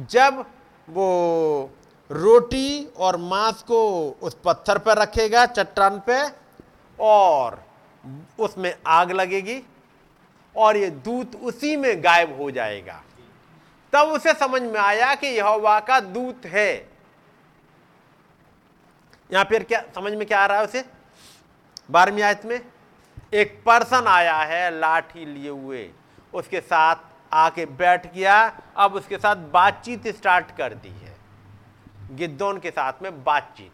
जब वो रोटी और मांस को उस पत्थर पर रखेगा, चट्टान पे, और उसमें आग लगेगी, और ये दूत उसी में गायब हो जाएगा। तब उसे समझ में आया कि यहोवा का दूत है। यहाँ पर क्या, समझ में क्या आ रहा है उसे? बारहवीं आयत में, एक पर्सन आया है लाठी लिए हुए। उसके साथ आके बैठ गया, अब उसके साथ बातचीत स्टार्ट कर दी है। गिद्दौन के साथ में बातचीत।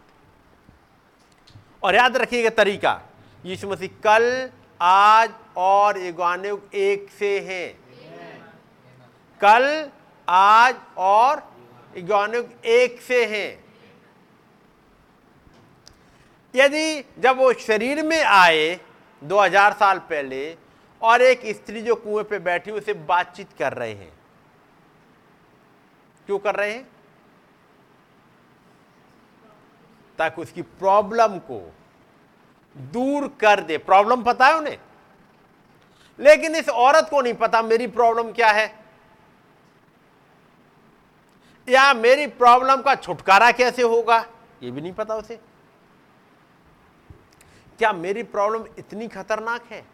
और याद रखिएगा तरीका, यीशु मसीह कल, आज और युगानुग एक से हैं। कल आज और युगानुग एक से हैं। यदि जब वो शरीर में आए 2000 साल पहले और एक स्त्री जो कुएँ पे बैठी, उसे बातचीत कर रहे हैं। क्यों कर रहे हैं? ताकि उसकी प्रॉब्लम को दूर कर दे। प्रॉब्लम पता है उन्हें। लेकिन इस औरत को नहीं पता मेरी प्रॉब्लम क्या है। या मेरी प्रॉब्लम का छुटकारा कैसे होगा? यह भी नहीं पता उसे। क्या मेरी प्रॉब्लम इतनी खतरनाक है?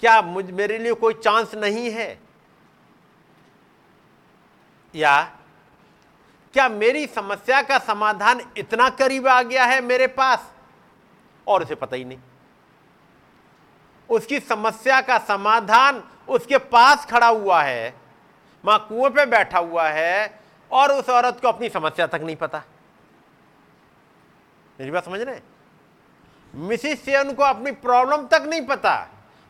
क्या मुझ, मेरे लिए कोई चांस नहीं है? या क्या मेरी समस्या का समाधान इतना करीब आ गया है मेरे पास? और उसे पता ही नहीं। उसकी समस्या का समाधान उसके पास खड़ा हुआ है। माँ कुएँ पे बैठा हुआ है और उस औरत को अपनी समस्या तक नहीं पता। मेरी बात समझ रहे मिसिस से उनको अपनी प्रॉब्लम तक नहीं पता,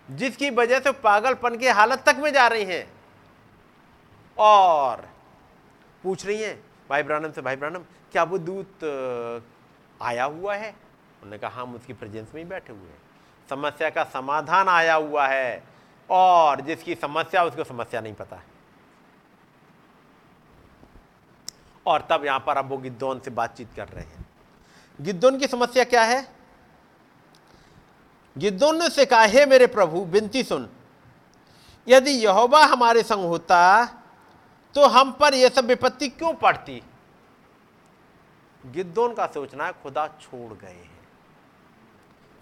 जिसकी वजह से पागलपन की हालत तक में जा रही हैं। और पूछ रही हैं, भाई ब्रानम से, भाई ब्रानम, क्या वो दूत आया हुआ है? उन्होंने कहा हम उसकी प्रेजेंस में ही बैठे हुए हैं। समस्या का समाधान आया हुआ है और जिसकी समस्या, उसको समस्या नहीं पता। है और तब यहाँ पर अब वो गिद्दौन से बातचीत कर रहे हैं। गिद्दौन की समस्या क्या है? गिद्दोन ने से कहा, हे मेरे प्रभु बिनती सुन। यदि यहोवा हमारे संग होता तो हम पर यह सब विपत्ति क्यों पड़ती? गिद्दोन का सोचना है खुदा छोड़ गए हैं।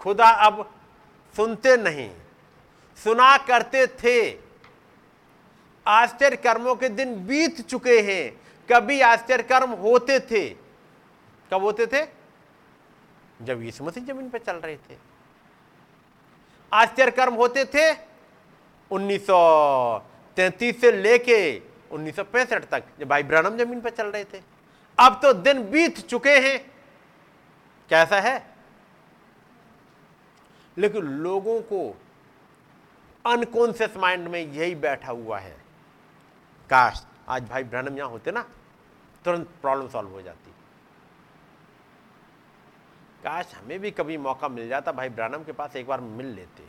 खुदा अब सुनते नहीं, सुना करते थे। आश्चर्य कर्मों के दिन बीत चुके हैं। कभी आश्चर्य कर्म होते थे। कब होते थे? जब यीशु मसीह ज़मीन पर चल रहे थे। आश्चर्य कर्म होते थे 1933 से लेके 1965 तक, जब भाई ब्रनम ज़मीन पर चल रहे थे। अब तो दिन बीत चुके हैं। कैसा है? लेकिन लोगों को अनकॉन्सियस माइंड में यही बैठा हुआ है। काश आज भाई ब्रहणम यहाँ होते ना। तुरंत प्रॉब्लम सॉल्व हो जाती। काश हमें भी कभी मौका मिल जाता भाई ब्रानम के पास एक बार मिल लेते।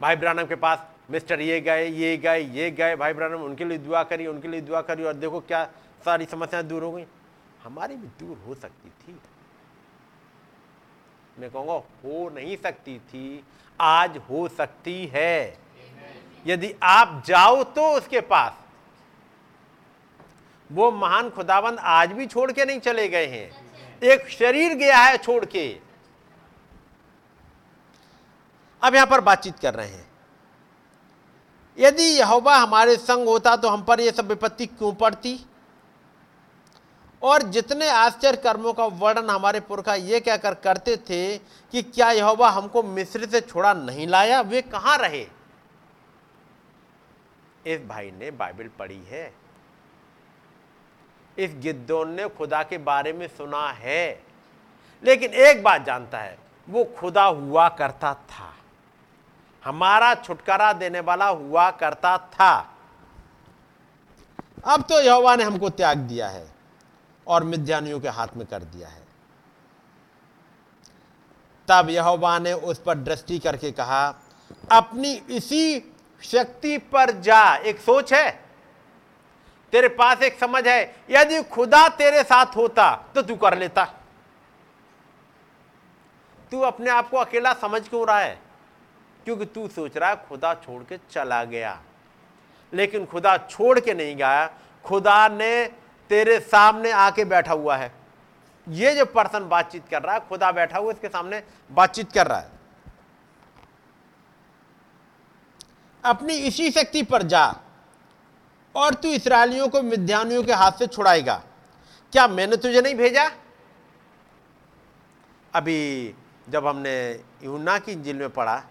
भाई ब्रानम के पास मिस्टर ये गए ये गए ये गए भाई ब्रानम उनके लिए दुआ करी उनके लिए दुआ करी और देखो क्या सारी समस्याएँ दूर हो गई। हमारी भी दूर हो सकती थी। मैं कहूँगा हो नहीं सकती थी आज हो सकती है। यदि आप जाओ तो उसके पास। वो महान खुदाबंद आज भी छोड़ के नहीं चले गए हैं। एक शरीर गया है छोड़ के। अब यहाँ पर बातचीत कर रहे हैं। यदि यहोवा हमारे संग होता तो हम पर यह सब विपत्ति क्यों पड़ती? और जितने आश्चर्य कर्मों का वर्णन हमारे पुरखा ये कहकर करते थे कि क्या यहोवा हमको मिस्र से छोड़ा नहीं लाया? वे कहाँ रहे? इस भाई ने बाइबल पढ़ी है। इस गिद्दोन ने खुदा के बारे में सुना है। लेकिन एक बात जानता है, वो खुदा हुआ करता था। हमारा छुटकारा देने वाला हुआ करता था। अब तो यहोवा ने हमको त्याग दिया है और मिद्यानियों के हाथ में कर दिया है। तब यहोवा ने उस पर दृष्टि करके कहा, अपनी इसी शक्ति पर जा। एक सोच है? तेरे पास एक समझ है, यदि खुदा तेरे साथ होता तो तू कर लेता। तू अपने आप को अकेला समझ क्यों रहा है? क्योंकि तू सोच रहा है, खुदा छोड़ के चला गया। लेकिन खुदा छोड़ के नहीं गया, खुदा ने तेरे सामने आके बैठा हुआ है। ये जो पर्सन बातचीत कर रहा है, खुदा बैठा हुआ इसके सामने बातचीत कर रहा है। अपनी इसी शक्ति पर जा। और तू इसराइलियों को मिध्यानियों के हाथ से छुड़ाएगा। क्या मैंने तुझे नहीं भेजा? अभी जब हमने यूना की इंजिल में पढ़ा,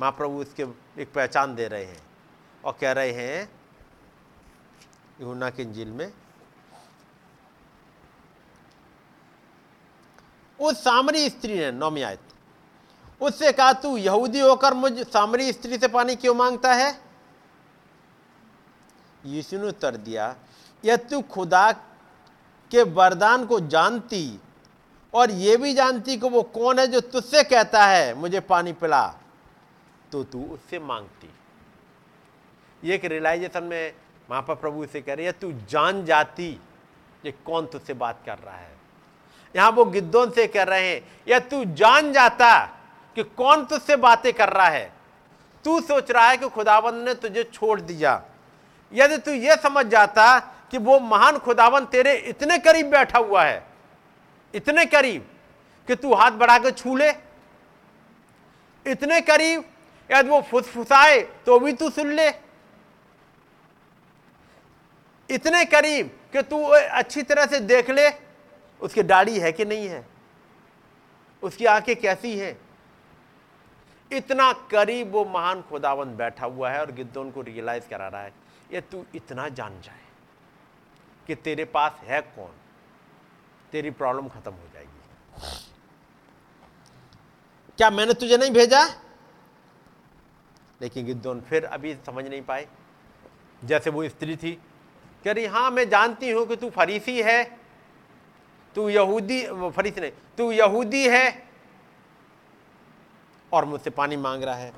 महाप्रभु इसके एक पहचान दे रहे हैं और कह रहे हैं यूना की इंजिल में, उस सामरी स्त्री ने नौमी आयत, उससे कहा, तू यहूदी होकर मुझ सामरी स्त्री से पानी क्यों माँगता है? यीशु ने उत्तर दिया, यह तू खुदा के वरदान को जानती और यह भी जानती कि वो कौन है जो तुझसे कहता है, मुझे पानी पिला। तो तू उससे मांगती। ये एक रियलाइजेशन में महापा प्रभु से कह रही है तू जान जाती ये कौन तुझसे बात कर रहा है। यहाँ वो गिद्धों से कह रहे हैं या तू जान जाता कि कौन तुझसे बातें कर रहा है। तू सोच रहा है कि खुदाबंद ने तुझे छोड़ दिया। यदि तू यह समझ जाता कि वो महान खुदावन तेरे इतने करीब बैठा हुआ है, इतने करीब कि तू हाथ बढ़ा के छू ले, इतने करीब यदि वो फुसफुसाए तो भी तू सुन ले, इतने करीब कि तू अच्छी तरह से देख ले, उसकी दाढ़ी है कि नहीं है? उसकी आँखें कैसी हैं? इतना करीब वो महान खुदावन बैठा हुआ है और गिद्दों को रियलाइज़ करा रहा है। ये तू इतना जान जाए कि तेरे पास है कौन? तेरी प्रॉब्लम खत्म हो जाएगी। क्या मैंने तुझे नहीं भेजा? लेकिन गिद्धोन फिर अभी समझ नहीं पाए। जैसे वो स्त्री थी, कह रही हाँ मैं जानती हूँ कि तू फरीसी है। तू यहूदी, फरीसी नहीं, तू यहूदी है और मुझसे पानी मांग रहा है।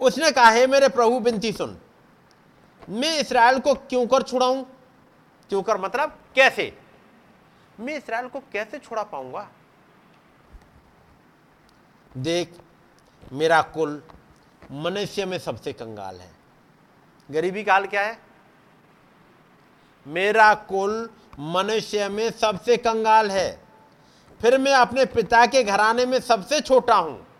उसने कहा, है मेरे प्रभु बिनती सुन। मैं इसराइल को क्यों कर छुड़ाऊं? क्यों कर? मतलब कैसे? मैं इसराइल को कैसे छुड़ा पाऊँगा? देख मेरा कुल मनुष्य में सबसे कंगाल है। गरीबी काल क्या है? मेरा कुल मनुष्य में सबसे कंगाल है। फिर मैं अपने पिता के घराने में सबसे छोटा हूँ।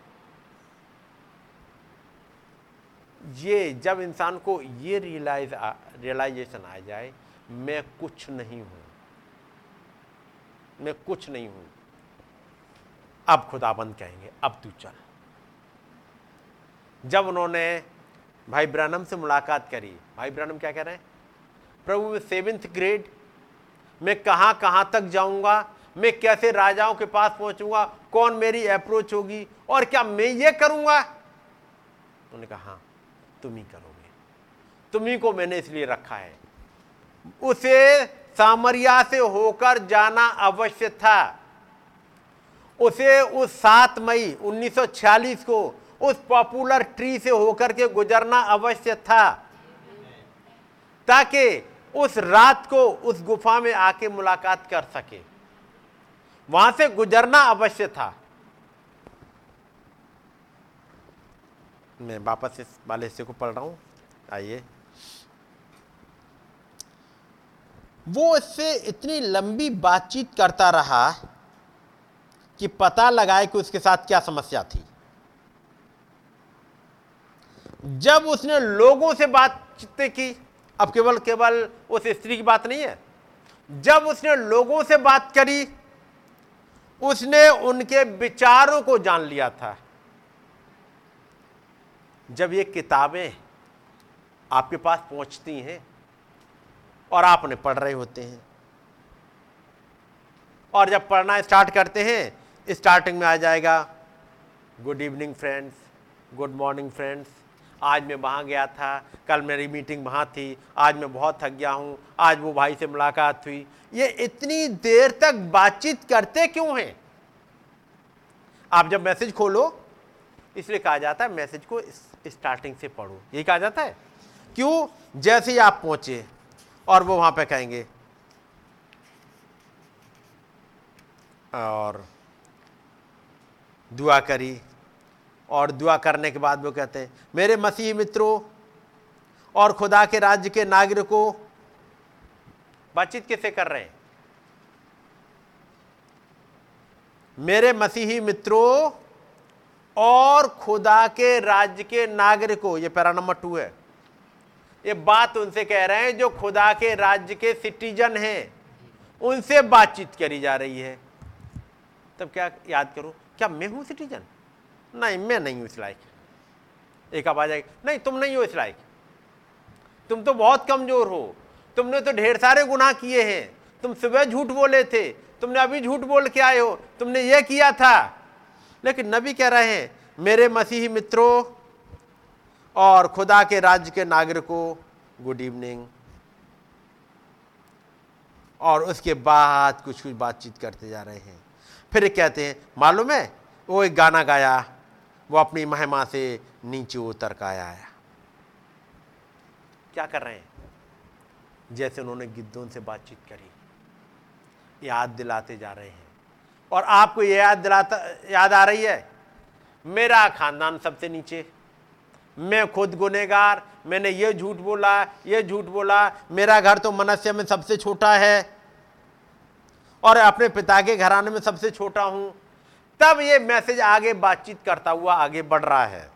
ये जब इंसान को ये रियलाइज़ रियलाइजेशन आ जाए, मैं कुछ नहीं हूँ। मैं कुछ नहीं हूँ। अब खुदाबंद कहेंगे, अब तू चल। जब उन्होंने भाई ब्रानम से मुलाकात करी, भाई ब्रानम क्या कह रहे हैं? प्रभु सेवेंथ ग्रेड, मैं कहाँ कहाँ तक जाऊँगा? मैं कैसे राजाओं के पास पहुंचूँगा? कौन मेरी अप्रोच होगी? और क्या मैं ये करूँगा? उन्होंने कहा हाँ तुम ही करोगे। तुम ही को मैंने इसलिए रखा है। उसे सामरिया से होकर जाना अवश्य था। उसे उस सात मई 1946 को उस पॉपुलर ट्री से होकर के गुजरना अवश्य था। ताकि उस रात को उस गुफा में आके मुलाकात कर सके। वहाँ से गुजरना अवश्य था। मैं वापस इस वाले हिस्से को पढ़ रहा हूँ। आइए। वो इससे इतनी लंबी बातचीत करता रहा कि पता लगाए कि उसके साथ क्या समस्या थी। जब उसने लोगों से बातचीत की, अब केवल केवल उस स्त्री की बात नहीं है। जब उसने लोगों से बात करी, उसने उनके विचारों को जान लिया था। जब ये किताबें आपके पास पहुँचती हैं और आप उन्हें पढ़ रहे होते हैं। और जब पढ़ना स्टार्ट करते हैं, स्टार्टिंग में आ जाएगा good evening friends good morning friends आज मैं वहाँ गया था। कल मेरी मीटिंग वहाँ थी। आज मैं बहुत थक गया हूँ। आज वो भाई से मुलाकात हुई। ये इतनी देर तक बातचीत करते क्यों हैं? आप जब मैसेज खोलो, इसलिए कहा जाता है मैसेज को स्टार्टिंग से पढ़ो। यही कहा जाता है? क्यों? जैसे ही आप पहुँचे और वो वहाँ पे कहेंगे, और दुआ करी। और दुआ करने के बाद वो कहते हैं, मेरे मसीह मित्रों और खुदा के राज्य के नागरिकों, बातचीत किससे कर रहे हैं? मेरे मसीही मित्रों और खुदा के राज्य के नागरिकों ये पैरा नंबर टू है। ये बात उनसे कह रहे हैं जो खुदा के राज्य के सिटीजन हैं, उनसे बातचीत करी जा रही है। तब क्या याद करो, क्या मैं हूँ सिटीजन नहीं, मैं नहीं हूँ इस लायक। एक आवाज़ आएगी नहीं, तुम नहीं हो इस लायक। तुम तो बहुत कमज़ोर हो। तुमने तो ढेर सारे गुनाह किए हैं। तुम सुबह झूठ बोले थे। तुमने अभी झूठ बोल के आए हो। तुमने ये किया था। लेकिन नबी कह रहे हैं, मेरे मसीही मित्रों और खुदा के राज्य के नागरिकों गुड इवनिंग और उसके बाद कुछ कुछ बातचीत करते जा रहे हैं। फिर कहते हैं, मालूम है, वो एक गाना गाया, वो अपनी महिमा से नीचे उतर का आया क्या कर रहे हैं? जैसे उन्होंने गिद्धों से बातचीत करी, याद दिलाते जा रहे हैं। और आपको ये याद दिलाता, याद आ रही है? मेरा खानदान सबसे नीचे। मैं खुद गुनेगार मैंने ये झूठ बोला, ये झूठ बोला, मेरा घर तो मनस्य में सबसे छोटा है और अपने पिता के घराने में सबसे छोटा हूँ। तब ये मैसेज आगे बातचीत करता हुआ आगे बढ़ रहा है।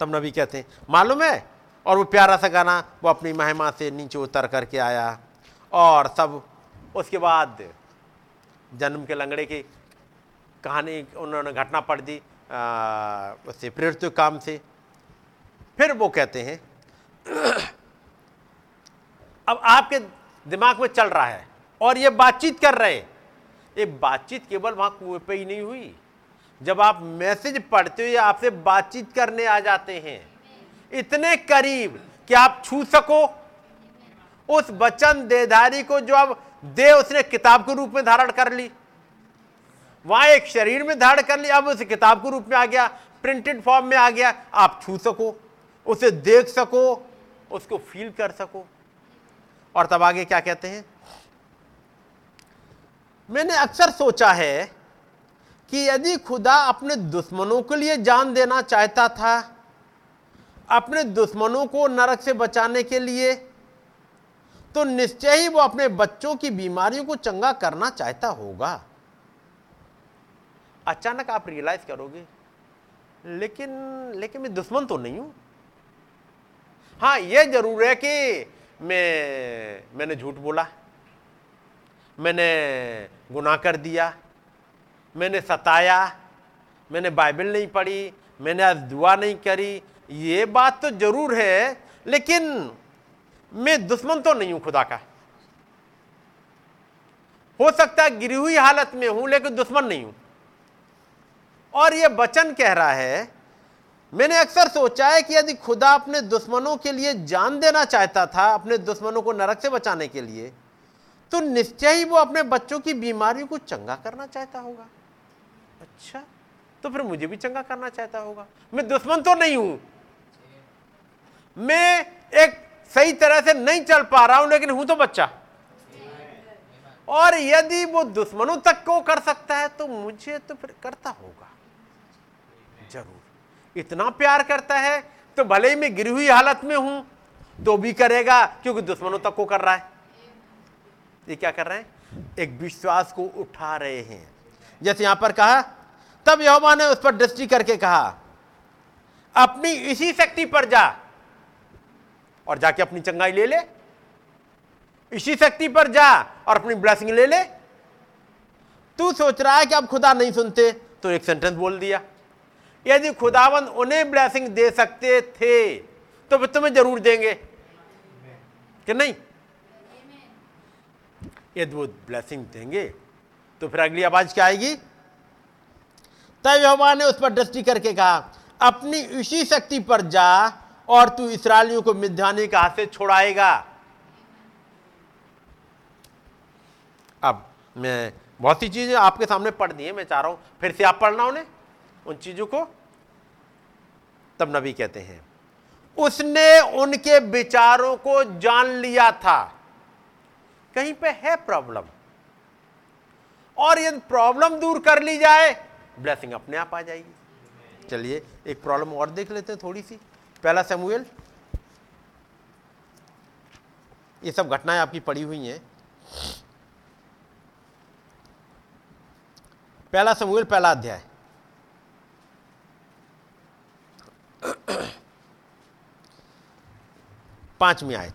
तब नबी कहते हैं, मालूम है? और वो प्यारा सा गाना वो अपनी महिमा से नीचे उतर करके आया और सब, उसके बाद जन्म के लंगड़े की कहानी, उन्होंने घटना पढ़ दी उससे प्रेरित काम से। फिर वो कहते हैं, अब आपके दिमाग में चल रहा है और ये बातचीत कर रहे ये बातचीत केवल वहाँ कुएँ पे ही नहीं हुई। जब आप मैसेज पढ़ते हो या आपसे बातचीत करने आ जाते हैं, इतने करीब कि आप छू सको। उस वचन देधारी को जो अब दे उसने किताब के रूप में धारण कर ली। वहाँ एक शरीर में धारण कर ली, अब उसे किताब के रूप में आ गया प्रिंटेड फॉर्म में आ गया। आप छू सको, उसे देख सको, उसको फील कर सको। और तब आगे क्या कहते हैं? मैंने अक्सर सोचा है कि यदि खुदा अपने दुश्मनों के लिए जान देना चाहता था, अपने दुश्मनों को नरक से बचाने के लिए तो निश्चय ही वो अपने बच्चों की बीमारियों को चंगा करना चाहता होगा। अचानक आप रियलाइज़ करोगे, लेकिन लेकिन मैं दुश्मन तो नहीं हूँ। हाँ यह ज़रूर है कि मैं, मैंने झूठ बोला, मैंने गुनाह कर दिया, मैंने सताया, मैंने बाइबल नहीं पढ़ी, मैंने आज दुआ नहीं करी, ये बात तो ज़रूर है, लेकिन मैं दुश्मन तो नहीं हूँ, खुदा का। हो सकता है गिरी हुई हालत में हूँ, लेकिन दुश्मन नहीं हूँ। और यह वचन कह रहा है, मैंने अक्सर सोचा है कि यदि खुदा अपने दुश्मनों के लिए जान देना चाहता था, अपने दुश्मनों को नरक से बचाने के लिए तो निश्चय ही वो अपने बच्चों की बीमारियों को चंगा करना चाहता होगा। अच्छा तो फिर मुझे भी चंगा करना चाहता होगा। मैं दुश्मन तो नहीं हूँ। मैं एक सही तरह से नहीं चल पा रहा हूँ, लेकिन हूँ तो बच्चा। और यदि वो दुश्मनों तक को कर सकता है तो मुझे तो फिर करता होगा। ज़रूर। इतना प्यार करता है तो भले ही मैं गिरी हुई हालत में हूँ तो भी करेगा, क्योंकि दुश्मनों तक को कर रहा है। ये क्या कर रहे हैं? एक विश्वास को उठा रहे हैं। जैसे यहाँ पर कहा, तब यहोवा ने उस पर दृष्टि करके कहा, अपनी इसी शक्ति पर जा। और जाके अपनी चंगाई ले ले। इसी शक्ति पर जा और अपनी ब्लेसिंग ले ले। तू सोच रहा है कि अब खुदा नहीं सुनते तो एक सेंटेंस बोल दिया। यदि खुदावंद उन्हें ब्लेसिंग दे सकते थे तो वे तुम्हें ज़रूर देंगे। कि नहीं? यदि वो ब्लेसिंग देंगे तो फिर अगली आवाज़ क्या आएगी? तब यहोवा ने उस पर दृष्टि करके कहा, अपनी इसी शक्ति पर जा और तू इसराइलियों को मिध्यानी के हाथ से छोड़ाएगा। अब मैं बहुत सी चीज़ें आपके सामने पढ़ दी है, मैं चाह रहा हूँ फिर से आप पढ़ना उन्हें, उन चीज़ों को। तब नबी कहते हैं, उसने उनके विचारों को जान लिया था। कहीं पे है प्रॉब्लम? और यदि प्रॉब्लम दूर कर ली जाए, ब्लेसिंग अपने आप आ जाएगी। चलिए, एक प्रॉब्लम और देख लेते हैं थोड़ी सी। पहला समूएल। ये सब घटनाएँ आपकी पड़ी हुई हैं। पहला समूएल पहला अध्याय। पांचवी आयत।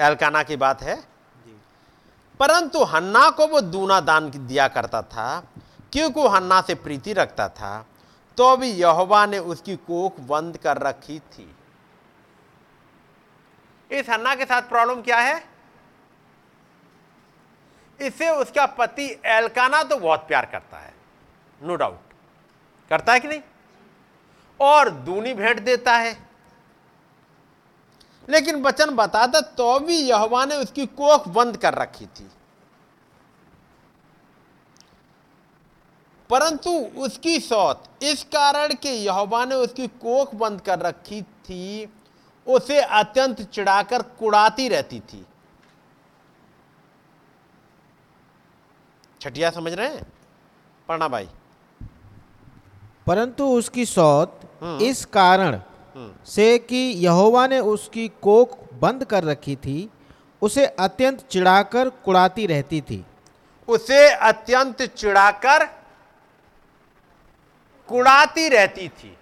एलकाना की बात है। परंतु हन्ना को वो दूना दान दिया करता था क्योंकि वो हन्ना से प्रीति रखता था। तो भी यहोवा ने उसकी कोख बंद कर रखी थी। इस हन्ना के साथ प्रॉब्लम क्या है? इसे उसका पति एलकाना तो बहुत प्यार करता है, नो डाउट। करता है कि नहीं? और दूनी भेंट देता है। लेकिन वचन बताता तो भी यहोवा ने उसकी कोख बंद कर रखी थी। परंतु उसकी सौत इस कारण के यहोवा ने उसकी कोख बंद कर रखी थी उसे अत्यंत चिढ़ाकर कुड़ाती रहती थी। छठिया समझ रहे हैं? पढ़ना भाई। परंतु उसकी सौत हम्म। इस कारण से कि यहोवा ने उसकी कोख बंद कर रखी थी उसे अत्यंत चिढ़ाकर कुड़ाती रहती थी। उसे अत्यंत चिढ़ाकर कुड़ाती रहती थी।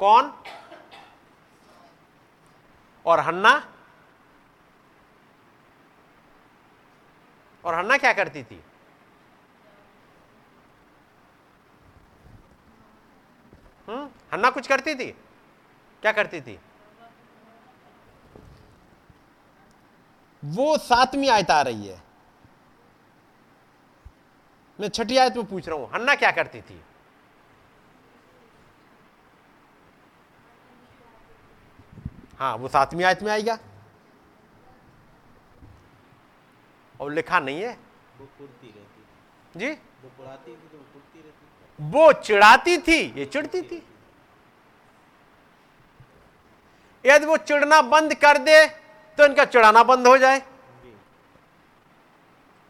कौन? और हन्ना? और हन्ना क्या करती थी? हम्म हन्ना कुछ करती थी? क्या करती थी? वो सातवीं आयत आ रही है। मैं छठी आयत में पूछ रहा हूँ, हन्ना क्या करती थी? हाँ वो सातवीं आयत में आएगा और लिखा नहीं है। जी? वो चिढ़ाती थी ये चिढ़ती थी। यदि वो चिढ़ना बंद कर दे तो इनका चिढ़ाना बंद हो जाए।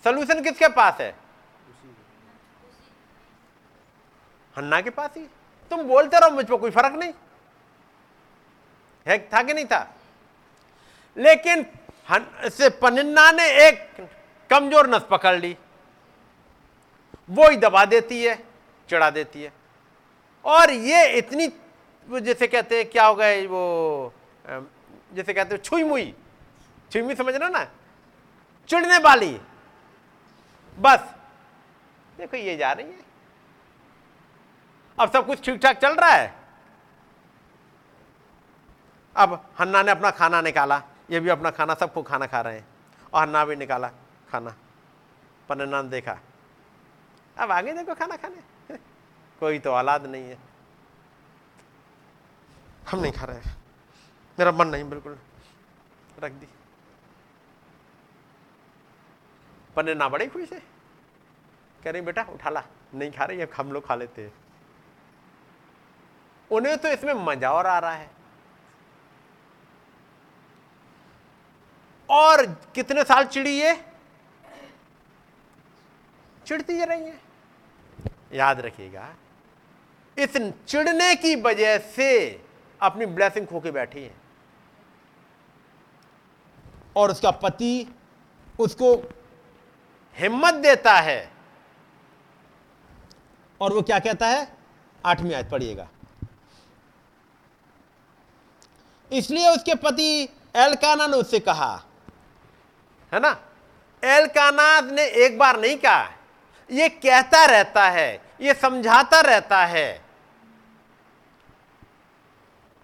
सोल्यूशन किसके पास है? हन्ना के पास ही। तुम बोलते रहो मुझ पर कोई फ़र्क नहीं। है, था कि नहीं था? लेकिन से पनिन्ना ने एक कमज़ोर नस पकड़ ली। वो ही दबा देती है, चढ़ा देती है। और ये इतनी, जैसे कहते हैं, क्या हो गए वो जैसे कहते हैं छुई मुई छुई मुई समझ रहे ना? चिड़ने वाली। बस, देखो ये जा रही है। अब सब कुछ ठीक ठाक चल रहा है? अब हन्ना ने अपना खाना निकाला, ये भी अपना खाना, सबको खाना खा रहे हैं। और हन्ना भी निकाला खाना, पन्ना ने देखा। अब आगे देखो खाना खाने। कोई तो औलाद नहीं है। हम नहीं खा रहे। मेरा मन नहीं, बिल्कुल। रख दी। पन्ने ना बड़े खुश है। कह रही, बेटा, उठा ला। नहीं खा रहे हम लोग खा लेते हैं। उन्हें तो इसमें मज़ा और आ रहा है। और कितने साल चिड़ी ये? चिड़ती रही है। याद रखिएगा, इस चिड़ने की वजह से अपनी ब्लेसिंग खो के बैठी है। और उसका पति उसको हिम्मत देता है। और वो क्या कहता है? आठवीं आयत पढ़िएगा। इसलिए उसके पति एलकाना ने उससे कहा है ना? एलकाना ने एक बार नहीं कहा। ये कहता रहता है, ये समझाता रहता है।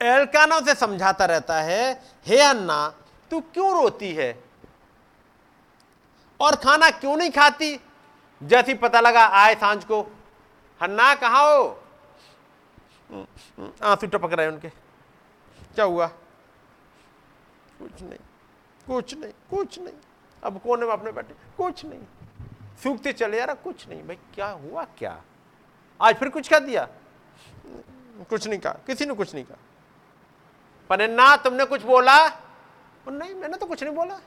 एलकाना से समझाता रहता है, हे अन्ना, तू क्यों रोती है? और खाना क्यों नहीं खाती? जैसे पता लगा आए साँझ को हन्ना कहा हो? आँसू टपक रहे उनके। क्या हुआ? कुछ नहीं कुछ नहीं कुछ नहीं। अब कोने में अपने बैठे? कुछ नहीं। सूखते चले यार कुछ नहीं। भाई, क्या हुआ क्या? आज फिर कुछ कह दिया? कुछ नहीं कहा। किसी ने कुछ नहीं कहा। ना तुमने कुछ बोला? नहीं, मैंने तो कुछ नहीं बोला।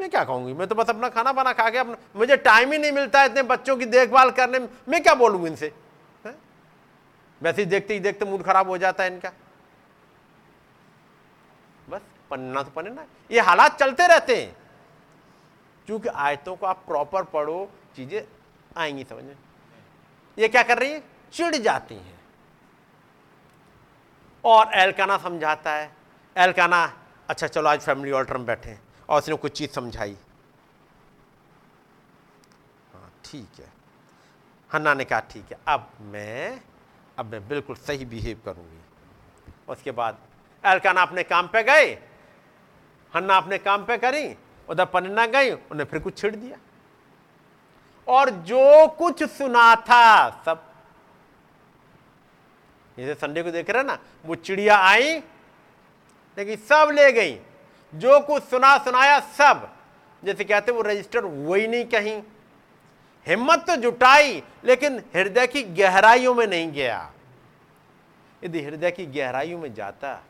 मैं क्या कहूँगी? मैं तो बस अपना खाना बना खा के अपना मुझे टाइम ही नहीं मिलता इतने बच्चों की देखभाल करने में। मैं क्या बोलूँगी इनसे? वैसे ही देखते ही देखते मूड खराब हो जाता है इनका। पन्ना तो पन्ना ये हालात चलते रहते हैं। क्योंकि आयतों को आप प्रॉपर पढ़ो, चीज़ें आएँगी समझ में। ये क्या कर रही है? चिड़ जाती हैं। और एलकाना समझाता है। एलकाना अच्छा चलो, आज फैमिली ऑल्टर में बैठे और उसने कुछ चीज़ समझाई। हाँ ठीक है। हन्ना ने कहा, ठीक है, अब मैं अब मैं बिल्कुल सही बिहेव करूँगी। उसके बाद एलकाना अपने काम पे गए। हन्ना अपने काम पे करी, उधर पन्ना गई, उन्हें फिर कुछ छिड़ दिया। और जो कुछ सुना था, सब। जैसे संडे को देख रहे ना, वो चिड़िया आई, लेकिन सब ले गई। जो कुछ सुना, सुनाया, सब। जैसे कहते वो रजिस्टर वही नहीं कहीं। हिम्मत तो जुटाई, लेकिन हृदय की गहराइयों में नहीं गया। यदि हृदय की गहराइयों में जाता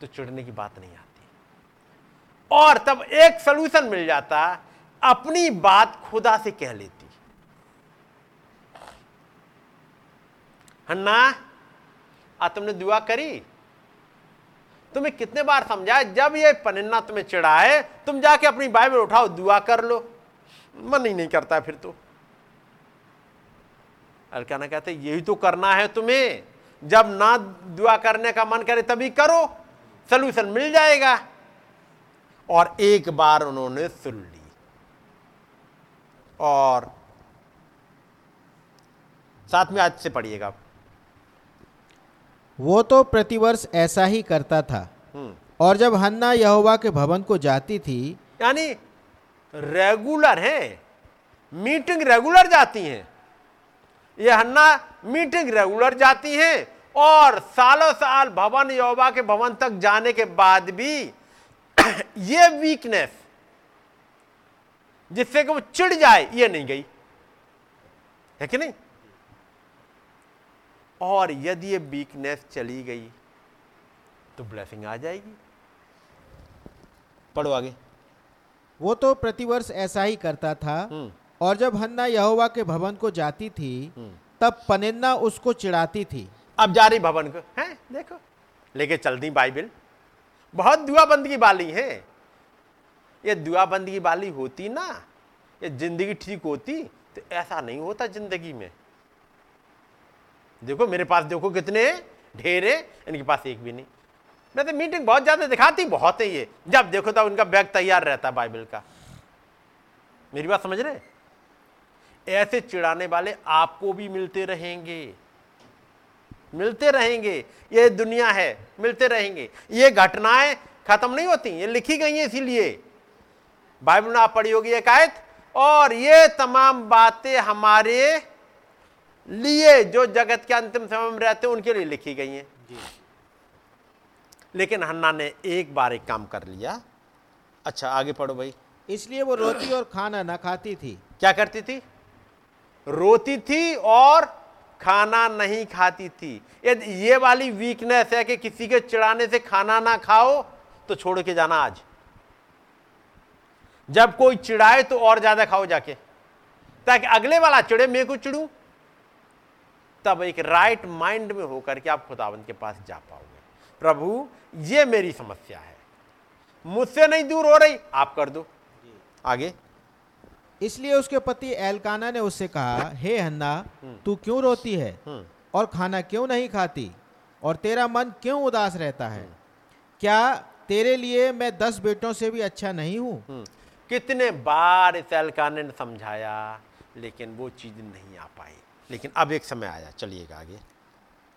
तो चिड़ने की बात नहीं आती और तब एक सोल्यूशन मिल जाता, अपनी बात खुदा से कह लेती। हन्ना आ तुमने दुआ करी? तुम्हें कितने बार समझाया, जब ये पन्ना तुम्हें चिढ़ाए, तुम जाके अपनी बाइबल उठाओ, दुआ कर लो। मन ही नहीं करता फिर तो। अलकाना कहते, यही तो करना है तुम्हें। जब ना दुआ करने का मन करे, तभी करो। सोल्यूशन मिल जाएगा। और एक बार उन्होंने सुन ली। और साथ में आज से पढ़िएगा। वो तो प्रतिवर्ष ऐसा ही करता था। हम्म। और जब हन्ना यहोवा के भवन को जाती थी यानी रेगुलर है मीटिंग रेगुलर जाती हैं। ये हन्ना मीटिंग रेगुलर जाती हैं और सालों साल भवन योबा के भवन तक जाने के बाद भी ये वीकनेस जिससे कि वो चिढ़ जाए ये नहीं गई। है कि नहीं? और यदि ये वीकनेस चली गई तो ब्लेसिंग आ जाएगी। पढ़ो आगे। वो तो प्रतिवर्ष ऐसा ही करता था। हम्म। और जब हन्ना यहोवा के भवन को जाती थी हम्म। तब पनिन्ना उसको चिढ़ाती थी। अब जा रही भवन को हैं? देखो। लेके चल दी बाइबल। बहुत दुआ बंदगी वाली है। ये दुआ बंदगी वाली होती ना, ये ज़िंदगी ठीक होती तो ऐसा नहीं होता ज़िंदगी में। देखो, मेरे पास देखो कितने ढेर है, इनके पास एक भी नहीं। मैं तो मीटिंग बहुत ज़्यादा दिखाती, बहुत है ये। जब देखो तब उनका बैग तैयार रहता बाइबल का। मेरी बात समझ रहे? ऐसे चिढ़ाने वाले आपको भी मिलते रहेंगे। मिलते रहेंगे ये दुनिया है मिलते रहेंगे। ये घटनाएँ खत्म नहीं होती ये लिखी गई हैं इसीलिए। बाइबल में आप पढ़ी होगी एक आयत और ये तमाम बातें हमारे लिए जो जगत के अंतिम समय में रहते हैं उनके लिए लिखी गई हैं। लेकिन हन्ना ने एक बार एक काम कर लिया। अच्छा आगे पढ़ो भाई। इसलिए वो रोटी और खाना ना खाती थी। क्या करती थी? रोती थी और खाना नहीं खाती थी। यदि ये वाली वीकनेस है कि किसी के चिढ़ाने से खाना ना खाओ तो छोड़ के जाना आज। जब कोई चिढ़ाए तो और ज़्यादा खाओ जाके। ताकि अगले वाला चिड़े मैं को चिड़ू तब एक राइट माइंड में होकर के आप खुदावंत के पास जा पाओगे। प्रभु ये मेरी समस्या है। मुझसे नहीं दूर हो रही आप कर दो। आगे। इसलिए उसके पति एलकाना ने उससे कहा हे हन्ना तू क्यों रोती है? हम्म। और खाना क्यों नहीं खाती? और तेरा मन क्यों उदास रहता है? क्या तेरे लिए मैं दस बेटों से भी अच्छा नहीं हूँ? हम्म। कितने बार इस एलकाने ने समझाया लेकिन वो चीज़ नहीं आ पाई। लेकिन अब एक समय आया चलिएगा आगे।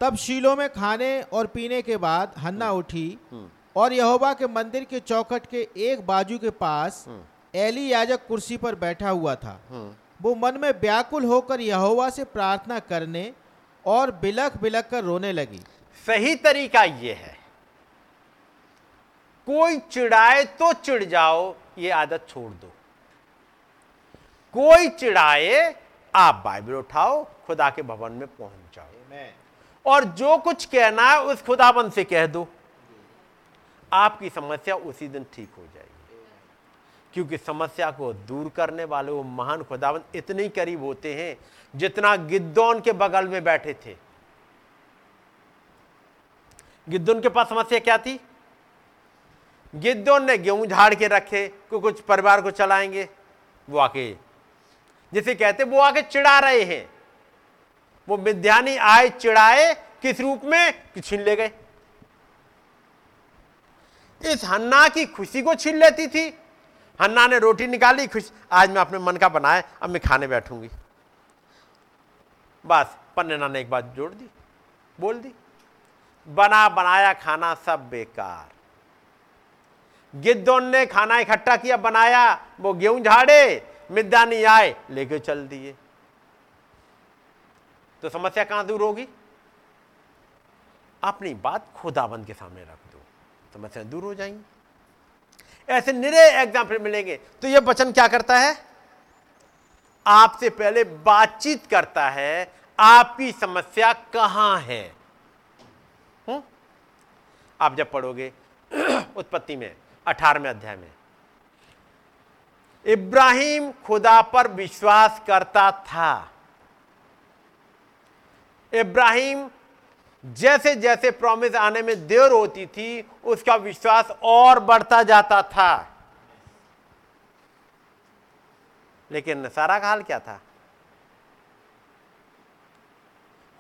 तब शीलो में खाने और पीने के बाद हन्ना उठी हम्म। और यहोवा के मंदिर के चौखट के एक बाजू के पास एली याजक कुर्सी पर बैठा हुआ था। हम्म वो मन में व्याकुल होकर यहोवा से प्रार्थना करने और बिलख बिलख कर रोने लगी। सही तरीका ये है। कोई चिड़ाए तो चिड़ जाओ ये आदत छोड़ दो। कोई चिड़ाए आप बाइबल उठाओ खुदा के भवन में पहुँच जाओ। और जो कुछ कहना है उस खुदाबंद से कह दो। आपकी समस्या उसी दिन ठीक हो जाएगी क्योंकि समस्या को दूर करने वाले वो महान खुदाबंद इतने करीब होते हैं, जितना गिद्दौन के बगल में बैठे थे। गिद्दौन के पास समस्या क्या थी? गिद्दौन ने गेहूँ झाड़ के रखे, को कुछ परिवार को चलाएँगे, वो आके, जिसे कहते वो आके चिढ़ा रहे हैं। वो मिध्यानी आए, चिढ़ाए, किस रूप में? छीन ले गए। इस हन्ना की खुशी को छीन लेती थी। हन्ना ने रोटी निकाली, खुश। आज मैं अपने मन का बनाया, अब मैं खाने बैठूँगी। बस पन्नेना ने एक बात जोड़ दी, बोल दी। बना, बनाया, खाना सब बेकार। गिद्धों ने खाना इकट्ठा किया, बनाया, वो गेहूँ झाड़े, मिद्दा नहीं आए, लेके चल दिए। तो समस्या कहाँ दूर होगी? अपनी बात खुदाबंद के सामने रख दो समस्या दूर हो जाएँगी। ऐसे निरे एग्ज़ाम्पल मिलेंगे। तो यह वचन क्या करता है? आपसे पहले बातचीत करता है, आपकी समस्या कहाँ है? हुँ? आप जब पढ़ोगे उत्पत्ति में, अठारहवें अध्याय में, इब्राहिम खुदा पर विश्वास करता था। इब्राहिम जैसे जैसे प्रॉमिस आने में देर होती थी, उसका विश्वास और बढ़ता जाता था। लेकिन सारा का हाल क्या था?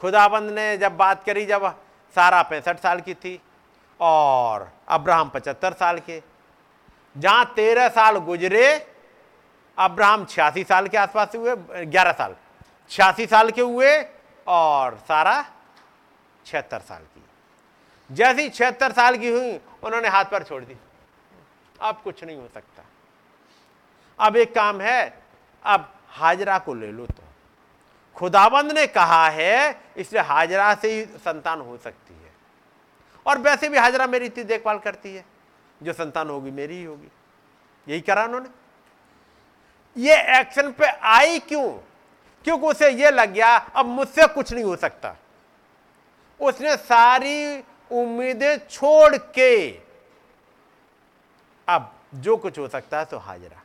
खुदाबंद ने जब बात करी, जब सारा पैंसठ साल की थी और अब्राहम पचहत्तर साल के, जहाँ तेरह साल गुजरे, अब्राहम छियासी साल के आसपास हुए, ग्यारह साल, छियासी साल के हुए और सारा छिहत्तर साल की। जैसी छिहत्तर साल की हुई, उन्होंने हाथ पर छोड़ दी अब कुछ नहीं हो सकता। अब एक काम है, अब हाजरा को ले लो तो खुदाबंद ने कहा है इसलिए हाजरा से ही संतान हो सकती है। और वैसे भी हाजरा मेरी इतनी देखभाल करती है। जो संतान होगी, मेरी ही होगी। यही करा उन्होंने। ये एक्शन पे आई क्यों? क्योंकि उसे ये लग गया, अब मुझसे कुछ नहीं हो सकता। उसने सारी उम्मीदें छोड़ के, अब जो कुछ हो सकता है तो हाजरा।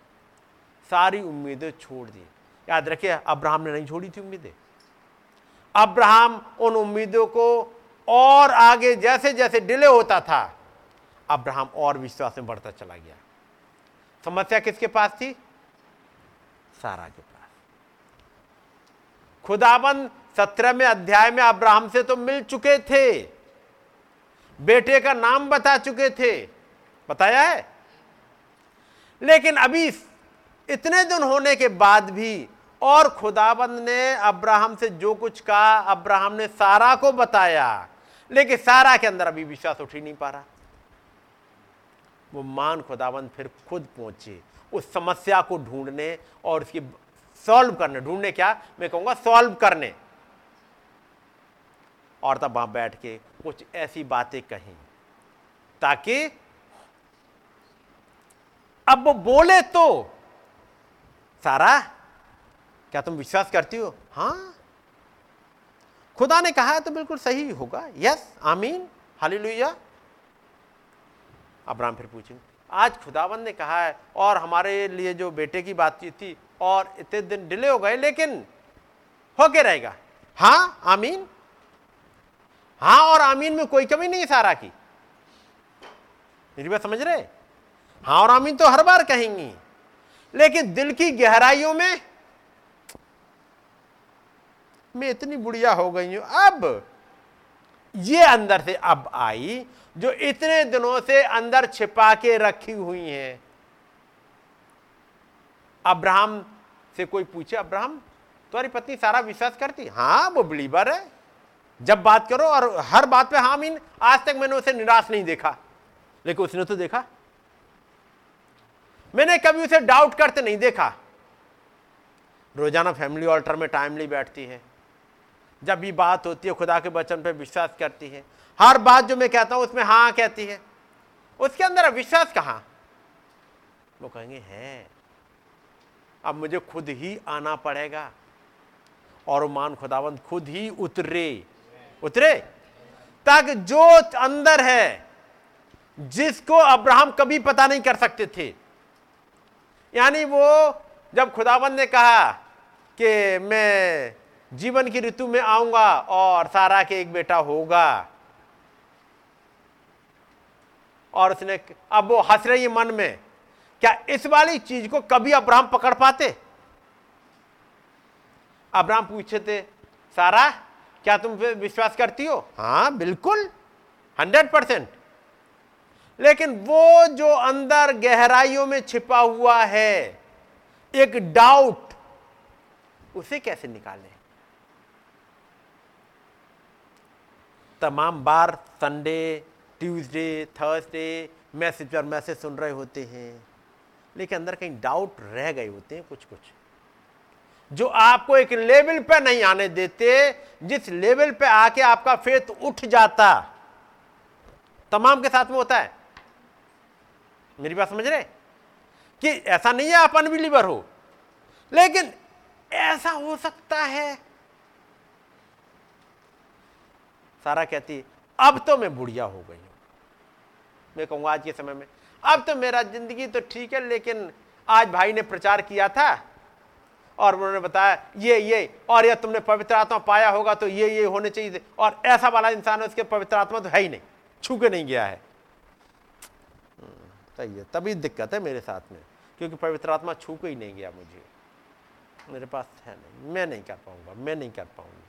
सारी उम्मीदें छोड़ दी। याद रखिए, अब्राहम ने नहीं छोड़ी थी उम्मीदें। अब्राहम उन उम्मीदों को और आगे जैसे जैसे डिले होता था, अब्राहम और विश्वास में बढ़ता चला गया। समस्या किसके पास थी? सारा के पास। खुदाबंद सत्रहवें अध्याय में अब्राहम से तो मिल चुके थे। बेटे का नाम बता चुके थे। बताया है? लेकिन अभी इतने दिन होने के बाद भी और खुदाबंद ने अब्राहम से जो कुछ कहा, अब्राहम ने सारा को बताया। लेकिन सारा के अंदर अभी विश्वास उठ ही नहीं पा रहा। वो मान खुदाबंद फिर खुद पहुँचे, उस समस्या को ढूँढने और उसकी सॉल्व करने। ढूँढने क्या? मैं कहूँगा सॉल्व करने। और तब वहाँ बैठ के कुछ ऐसी बातें कही, ताकि अब वो बोले तो सारा, क्या तुम विश्वास करती हो? हाँ। खुदा ने कहा है तो बिल्कुल सही होगा। यस आमीन हालेलुया अब्राम फिर पूछेंगे आज खुदावन ने कहा है, और हमारे लिए जो बेटे की बातचीत थी, और इतने दिन डिले हो गए, लेकिन हो के रहेगा। हाँ आमीन। हाँ, और आमीन में कोई कमी नहीं सारा की। मेरी बात समझ रहे? हाँ और आमीन तो हर बार कहेंगी। लेकिन दिल की गहराइयों में मैं इतनी बुढ़िया हो गई हूँ। अब ये अंदर से अब आई, जो इतने दिनों से अंदर छिपा के रखी हुई हैं। अब्राहम से कोई पूछे, अब्राहम, तुम्हारी पत्नी सारा विश्वास करती? हाँ वो बिलीवर है। जब बात करो और हर बात पे हाँ मीन, आज तक मैंने उसे निराश नहीं देखा। लेकिन उसने तो देखा। मैंने कभी उसे डाउट करते नहीं देखा। रोज़ाना फैमिली ऑल्टर में टाइमली बैठती है। जब भी बात होती है, खुदा के वचन पे विश्वास करती है। हर बात जो मैं कहता हूँ, उसमें हाँ कहती है। उसके अंदर विश्वास कहाँ? वो कहेंगे, है। अब मुझे खुद ही आना पड़ेगा। और मान खुदावंत, खुद ही उतरे। उतरे। तक जो अंदर है, जिसको अब्राहम कभी पता नहीं कर सकते थे। यानी वो जब खुदावन ने कहा कि मैं जीवन की ऋतु में आऊँगा और सारा के एक बेटा होगा। और उसने अब वो हंस रही है मन में, क्या इस वाली चीज़ को कभी अब्राहम पकड़ पाते? अब्राहम पूछे थे सारा क्या तुम विश्वास करती हो? हाँ बिल्कुल। Hundred percent. लेकिन वो जो अंदर गहराइयों में छिपा हुआ है एक डाउट उसे कैसे निकालें? तमाम बार संडे ट्यूसडे थर्सडे मैसेज पर मैसेज सुन रहे होते हैं लेकिन अंदर कहीं डाउट रह गए होते हैं कुछ कुछ जो आपको एक लेवल पे नहीं आने देते, जिस लेवल पे आके आपका फेथ उठ जाता, तमाम के साथ में होता है। मेरी बात समझ रहे? कि ऐसा नहीं है आप अनबिलीवर हो। लेकिन ऐसा हो सकता है। सारा कहती है, अब तो मैं बुढ़िया हो गई हूँ। मैं कहूँगा, आज के समय में, अब तो मेरा ज़िंदगी तो ठीक है, लेकिन आज भाई ने प्रचार किया था और उन्होंने बताया, ये ये, और यह तुमने पवित्र आत्मा पाया होगा तो ये ये होने चाहिए और ऐसा वाला इंसान है, उसके पवित्र आत्मा तो है ही नहीं छू के नहीं गया है। सही है, तभी दिक्कत है मेरे साथ में, क्योंकि पवित्र आत्मा छू के ही नहीं गया मुझे। मेरे पास है नहीं, मैं नहीं कर पाऊँगा, मैं नहीं कर पाऊँगी।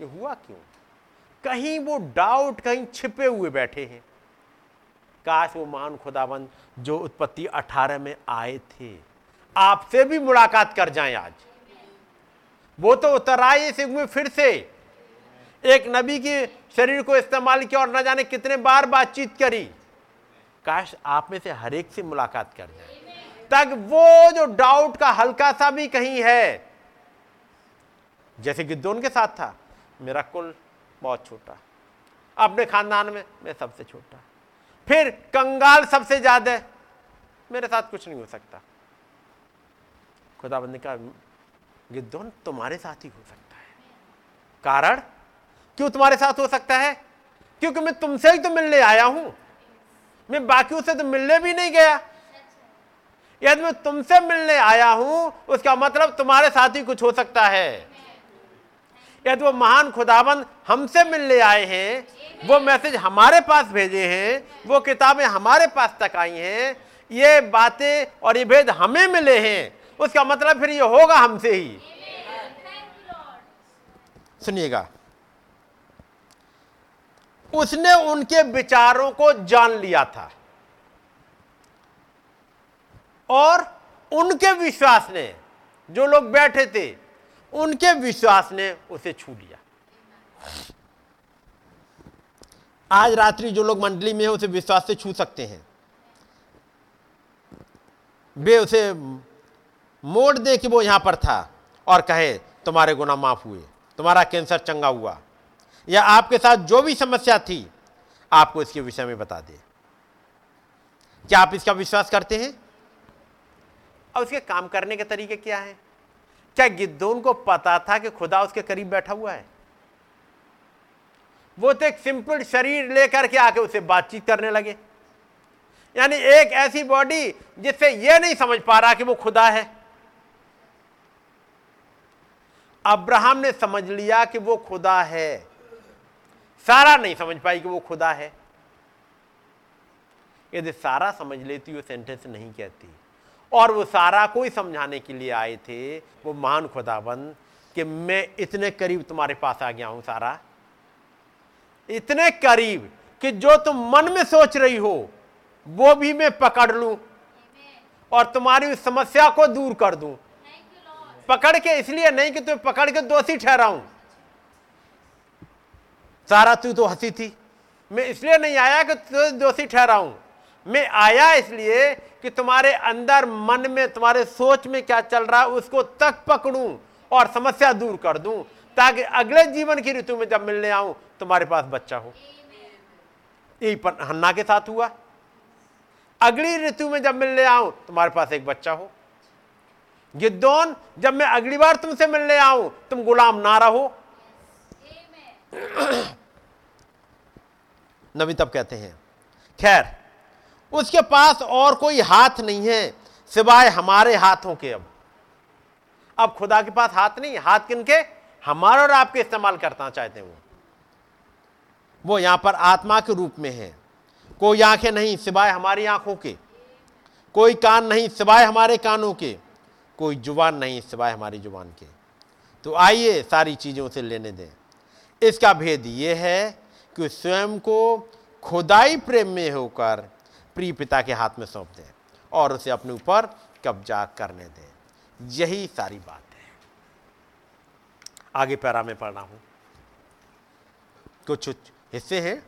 ये हुआ क्यों? कहीं वो डाउट कहीं छिपे हुए बैठे हैं। काश वो मान खुदाबंद जो उत्पत्ति 18 में आए थे आपसे भी मुलाकात कर जाएँ आज। वो तो उतर आए इस युग में फिर से। एक नबी के शरीर को इस्तेमाल किया और न जाने कितने बार बातचीत करी। काश आप में से हर एक से मुलाकात कर जाए। तक वो जो डाउट का हल्का सा भी कहीं है। जैसे गिद्धोन के साथ था, मेरा कुल बहुत छोटा। अपने खानदान में मैं सबसे छोटा। फिर कंगाल सबसे ज़्यादा। मेरे साथ कुछ नहीं हो सकता। खुदाबंद ने कहा तुम्हारे साथ ही हो सकता है। कारण? क्यों तुम्हारे साथ हो सकता है? क्योंकि मैं तुमसे ही तो मिलने आया हूँ। मैं बाकियों से तो मिलने भी नहीं गया। यदि मैं तुमसे मिलने आया हूँ, उसका मतलब तुम्हारे साथ ही कुछ हो सकता है। यदि वो महान खुदाबंद हमसे मिलने आए हैं, वो मैसेज हमारे पास भेजे हैं, वो किताबें हमारे पास तक आई हैं, ये बातें और ये भेद हमें मिले हैं उसका मतलब फिर ये होगा हमसे ही। सुनिएगा। उसने उनके विचारों को जान लिया था और उनके विश्वास ने, जो लोग बैठे थे, उनके विश्वास ने उसे छू लिया। आज रात्रि जो लोग मंडली में है, उसे विश्वास से छू सकते हैं। वे उसे मोड़ दे कि वो यहाँ पर था और कहे, तुम्हारे गुना माफ़ हुए, तुम्हारा कैंसर चंगा हुआ, या आपके साथ जो भी समस्या थी, आपको इसके विषय में बता दे। क्या आप इसका विश्वास करते हैं? और उसके काम करने के तरीके क्या हैं? क्या गिद्धोन को पता था कि खुदा उसके करीब बैठा हुआ है? वो तो एक सिंपल शरीर लेकर के आके उसे बातचीत करने लगे। यानी एक ऐसी बॉडी जिससे यह नहीं समझ पा रहा कि वो खुदा है। अब्राहम ने समझ लिया कि वो खुदा है। सारा नहीं समझ पाई कि वो खुदा है। यदि सारा समझ लेती वो सेंटेंस नहीं कहती। और वो सारा कोई समझाने के लिए आए थे वो महान खुदाबंद कि मैं इतने करीब तुम्हारे पास आ गया हूँ सारा। इतने करीब कि जो तुम मन में सोच रही हो वो भी मैं पकड़ लूँ। और तुम्हारी उस समस्या को दूर कर दूँ। पकड़ के इसलिए नहीं कि तुम्हें पकड़ के दोषी ठहराऊं। सारा तू तो हँसी थी। मैं इसलिए नहीं आया कि तु दोषी ठहराऊं। मैं आया इसलिए कि तुम्हारे अंदर मन में तुम्हारे सोच में क्या चल रहा है उसको तक पकड़ूं और समस्या दूर कर दूँ ताकि अगले जीवन की ऋतु में जब मिलने आऊँ तुम्हारे पास बच्चा हो। यही हन्ना के साथ हुआ। अगली ऋतु में जब मिलने आऊँ तुम्हारे पास एक बच्चा हो। गिद्दौन, जब मैं अगली बार तुमसे मिलने आऊँ, तुम गुलाम ना रहो। नबी तब कहते हैं, खैर, उसके पास और कोई हाथ नहीं है, सिवाय हमारे हाथों के अब। अब खुदा के पास हाथ नहीं, हाथ किन के? हमारे और आपके इस्तेमाल करना चाहते हैं वो। वो यहाँ पर आत्मा के रूप में है। कोई आँखें नहीं सिवाय हमारी आँखों के। कोई कान नहीं सिवाय हमारे कानों के। कोई ज़ुबान नहीं सिवाय हमारी ज़ुबान के। तो आइए सारी चीज़ों से लेने दें। इसका भेद यह है कि स्वयं को खुदाई प्रेम में होकर प्रिय पिता के हाथ में सौंप दें और उसे अपने ऊपर कब्जा करने दें। यही सारी बात है। आगे पैरा में पढ़ना हूँ। कुछ हिस्से हैं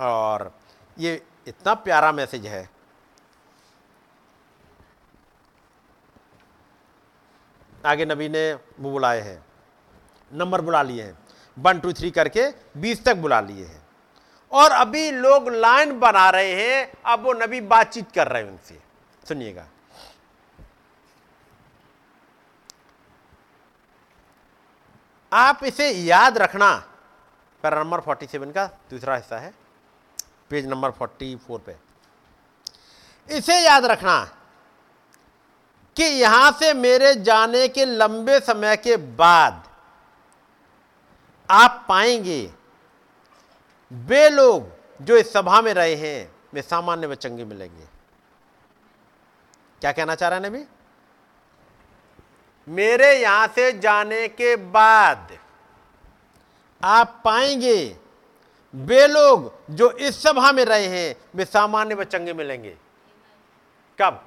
और ये इतना प्यारा मैसेज है आगे नबी ने वो बुलाए हैं। नंबर बुला लिए हैं। वन टू थ्री करके बीस तक बुला लिए हैं। और अभी लोग लाइन बना रहे हैं, अब वो नबी बातचीत कर रहे हैं उनसे। सुनिएगा। आप इसे याद रखना। पैरा नंबर 47 का दूसरा हिस्सा है। पेज नंबर 44 पे। इसे याद रखना। कि यहाँ से मेरे जाने के लंबे समय के बाद आप पाएँगे, वे लोग जो इस सभा में रहे हैं, वे सामान्य व चंगे मिलेंगे। क्या कहना चाह रहे हैं नबी? मेरे यहाँ से जाने के बाद आप पाएँगे, वे लोग जो इस सभा में रहे हैं, वे सामान्य व चंगे मिलेंगे। कब?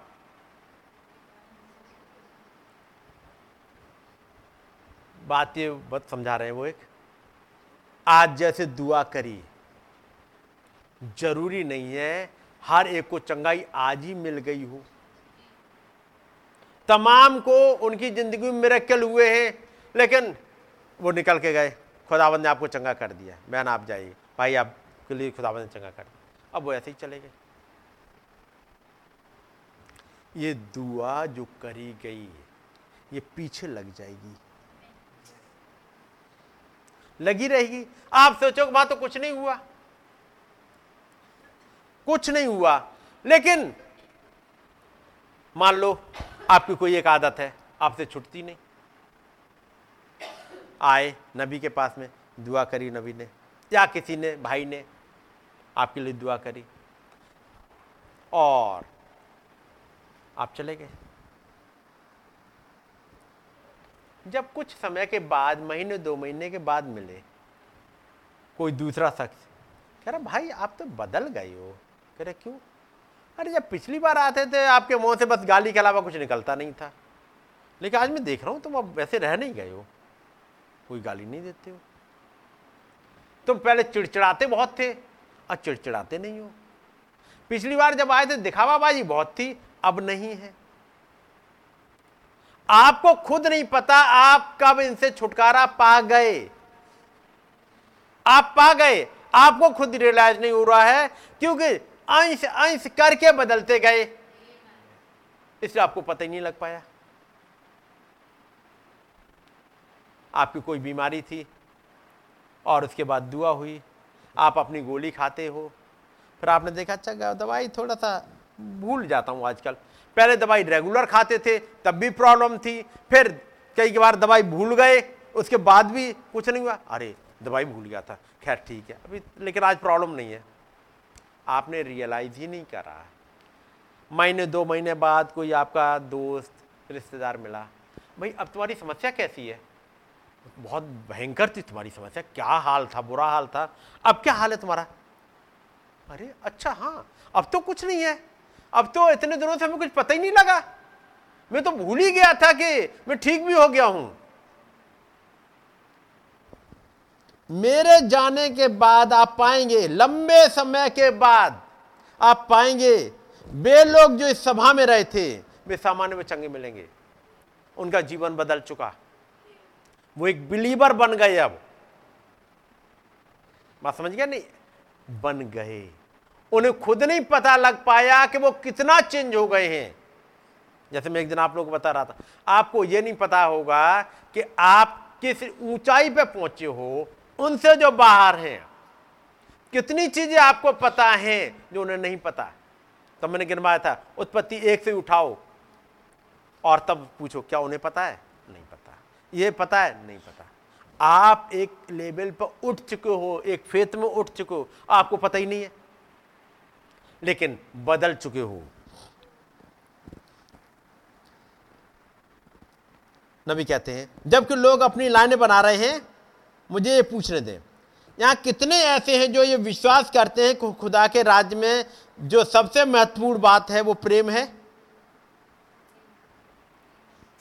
बात ये बहुत समझा रहे हैं वो एक। आज जैसे दुआ करी, ज़रूरी नहीं है, हर एक को चंगाई आज ही मिल गई हो। तमाम को उनकी ज़िंदगी में मेरेकल हुए हैं, लेकिन वो निकल के गए। खुदावंद ने आपको चंगा कर दिया। बहन, आप जाइए। भाई, आपके लिए खुदावंद ने चंगा कर दिया। अब वो ऐसे ही चले गए। ये दुआ जो करी गई ये पीछे लग जाएगी। लगी रहेगी। आप सोचो वहाँ तो कुछ नहीं हुआ। कुछ नहीं हुआ। लेकिन मान लो, आपकी कोई एक आदत है, आपसे छुटती नहीं। आए नबी के पास में, दुआ करी नबी ने, या किसी ने, भाई ने, आपके लिए दुआ करी। और आप चले गए। जब कुछ समय के बाद, महीने, दो महीने के बाद मिले, कोई दूसरा शख्स कह रहा, भाई, आप तो बदल गए हो। कह रहे, क्यों? अरे, जब पिछली बार आते थे, आपके मुँह से बस गाली के अलावा कुछ निकलता नहीं था। लेकिन आज मैं देख रहा हूँ, तुम अब वैसे रह नहीं गए हो। कोई गाली नहीं देते हो। तुम पहले चिड़चिड़ाते बहुत थे और चिड़चिड़ाते नहीं हो। पिछली बार जब आए थे दिखावाबाजी बहुत थी, अब नहीं है। आपको खुद नहीं पता आप कब इनसे छुटकारा पा गए। आप पा गए। आपको खुद रियलाइज़ नहीं हो रहा है, क्योंकि अंश अंश करके बदलते गए। इसलिए आपको पता ही नहीं लग पाया। आपकी कोई बीमारी थी और उसके बाद दुआ हुई। आप अपनी गोली खाते हो। फिर आपने देखा अच्छा दवाई थोड़ा सा भूल जाता हूँ आजकल। पहले दवाई रेगुलर खाते थे, तब भी प्रॉब्लम थी, फिर कई बार दवाई भूल गए, उसके बाद भी कुछ नहीं हुआ। अरे, दवाई भूल गया था। खैर, ठीक है। अभी, लेकिन आज प्रॉब्लम नहीं है। आपने रियलाइज़ ही नहीं करा। महीने, दो महीने बाद कोई आपका दोस्त, रिश्तेदार मिला। भाई, अब तुम्हारी समस्या कैसी है? बहुत भयंकर थी तुम्हारी समस्या। क्या हाल था? बुरा हाल था। अब क्या हाल है तुम्हारा? अरे अच्छा हाँ। अब तो कुछ नहीं है। अब तो इतने दिनों से हमें कुछ पता ही नहीं लगा। मैं तो भूल ही गया था कि मैं ठीक भी हो गया हूँ। मेरे जाने के बाद आप पाएँगे, लंबे समय के बाद आप पाएँगे, वे लोग जो इस सभा में रहे थे, वे सामान्य में चंगे मिलेंगे। उनका जीवन बदल चुका। वो एक बिलीवर बन गए अब। बात समझ गया नहीं? बन गए। उन्हें खुद नहीं पता लग पाया कि वो कितना चेंज हो गए हैं। जैसे मैं एक दिन आप लोग को बता रहा था, आपको यह नहीं पता होगा कि आप किस ऊंचाई पे पहुँचे हो, उनसे जो बाहर हैं, कितनी चीज़ें आपको पता हैं जो उन्हें नहीं पता। तब मैंने गिनवाया था, उत्पत्ति एक से उठाओ, और तब पूछो, क्या उन्हें पता है? नहीं पता। ये पता है? नहीं पता। आप एक लेवल पर उठ चुके हो, एक फेत में उठ चुके हो, आपको पता ही नहीं है। लेकिन बदल चुके हो। नबी कहते हैं जबकि लोग अपनी लाइनें बना रहे हैं मुझे ये पूछने दें यहाँ कितने ऐसे हैं जो ये विश्वास करते हैं कि खुदा के राज्य में जो सबसे महत्वपूर्ण बात है वो प्रेम है?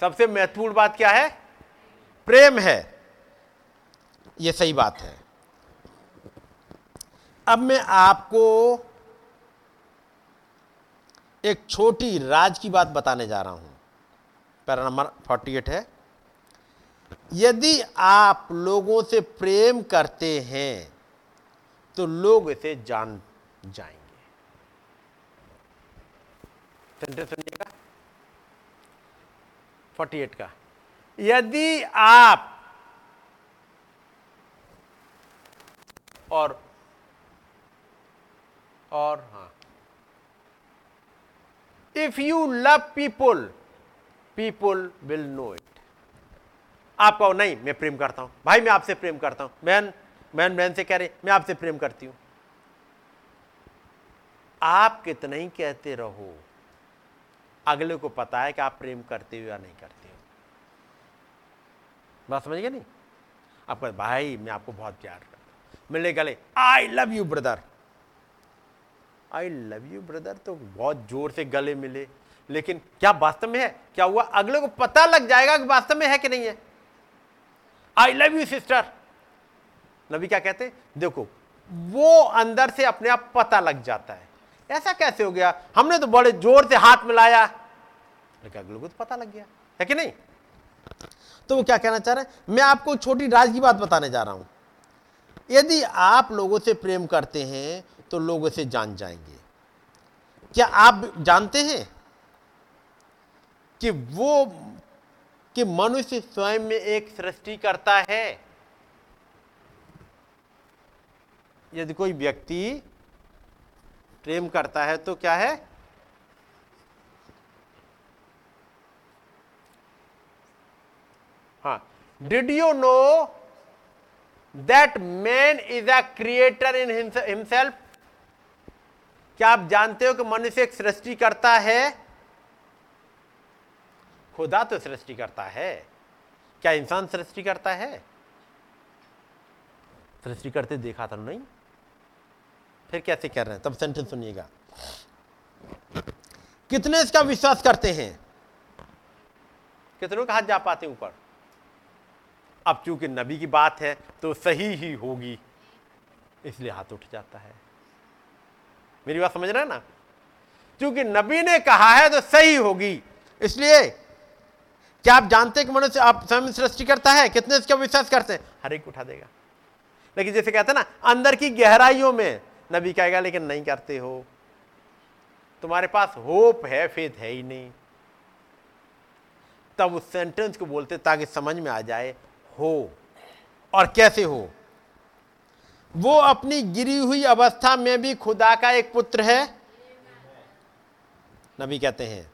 सबसे महत्वपूर्ण बात क्या है? प्रेम है। ये सही बात है। अब मैं आपको एक छोटी राज की बात बताने जा रहा हूँ। पैरा नंबर 48 है। यदि आप लोगों से प्रेम करते हैं तो लोग इसे जान जाएँगे। सेंटेंस सुनिएगा। 48 का। यदि आप और और हाँ। If you love people people will know it आप कहो नहीं, मैं प्रेम करता हूँ। भाई, मैं आपसे प्रेम करता हूँ। बहन बहन बहन से कह रहे, मैं आपसे प्रेम करती हूँ। आप कितना ही कहते रहो, अगले को पता है कि आप प्रेम करते हो या नहीं करते हो। बात समझ गए नहीं? आप भाई, मैं आपको बहुत प्यार करता हूँ। मिले गले I love you brother I love you brother तो बहुत ज़ोर से गले मिले। लेकिन क्या वास्तव में है? क्या हुआ? अगले को पता लग जाएगा कि वास्तव में है कि नहीं है। आई लव यू सिस्टर नबी क्या कहते देखो, वो अंदर से अपने आप पता लग जाता है। ऐसा कैसे हो गया? हमने तो बड़े ज़ोर से हाथ मिलाया। लेकिन अगले को तो पता लग गया। है कि नहीं? तो वो क्या कहना चाह रहे हैं? मैं आपको छोटी राज की बात बताने जा रहा हूँ। यदि आप लोगों से प्रेम करते हैं तो लोग इसे जान जाएँगे। क्या आप जानते हैं कि वो, कि मनुष्य स्वयं में एक सृष्टि करता है? यदि कोई व्यक्ति प्रेम करता है तो क्या है? हाँ। Did you know that man is a creator in himself क्या आप जानते हो कि मनुष्य एक सृष्टि करता है? खुदा तो सृष्टि करता है। क्या इंसान सृष्टि करता है? सृष्टि करते देखा था नहीं? फिर कैसे कर रहे हैं? तब सेंटेंस सुनिएगा। कितने इसका विश्वास करते हैं? कितनों का हाथ जा पाते ऊपर? अब चूँकि नबी की बात है तो सही ही होगी। इसलिए हाथ उठ जाता है। मेरी बात समझ रहे हैं ना? क्योंकि नबी ने कहा है तो सही होगी। इसलिए, क्या आप जानते हैं कि मनुष्य आप स्वयं सृष्टि करता है? कितने इसका विश्वास करते हैं? हर एक उठा देगा। लेकिन जैसे कहते हैं ना, अंदर की गहराइयों में नबी कहेगा, लेकिन नहीं करते हो। तुम्हारे पास होप है, फेथ है ही नहीं। तब उस सेंटेंस को बोलते ताकि समझ में आ जाए, हो। और कैसे हो? वो अपनी गिरी हुई अवस्था में भी खुदा का एक पुत्र है। नबी कहते हैं।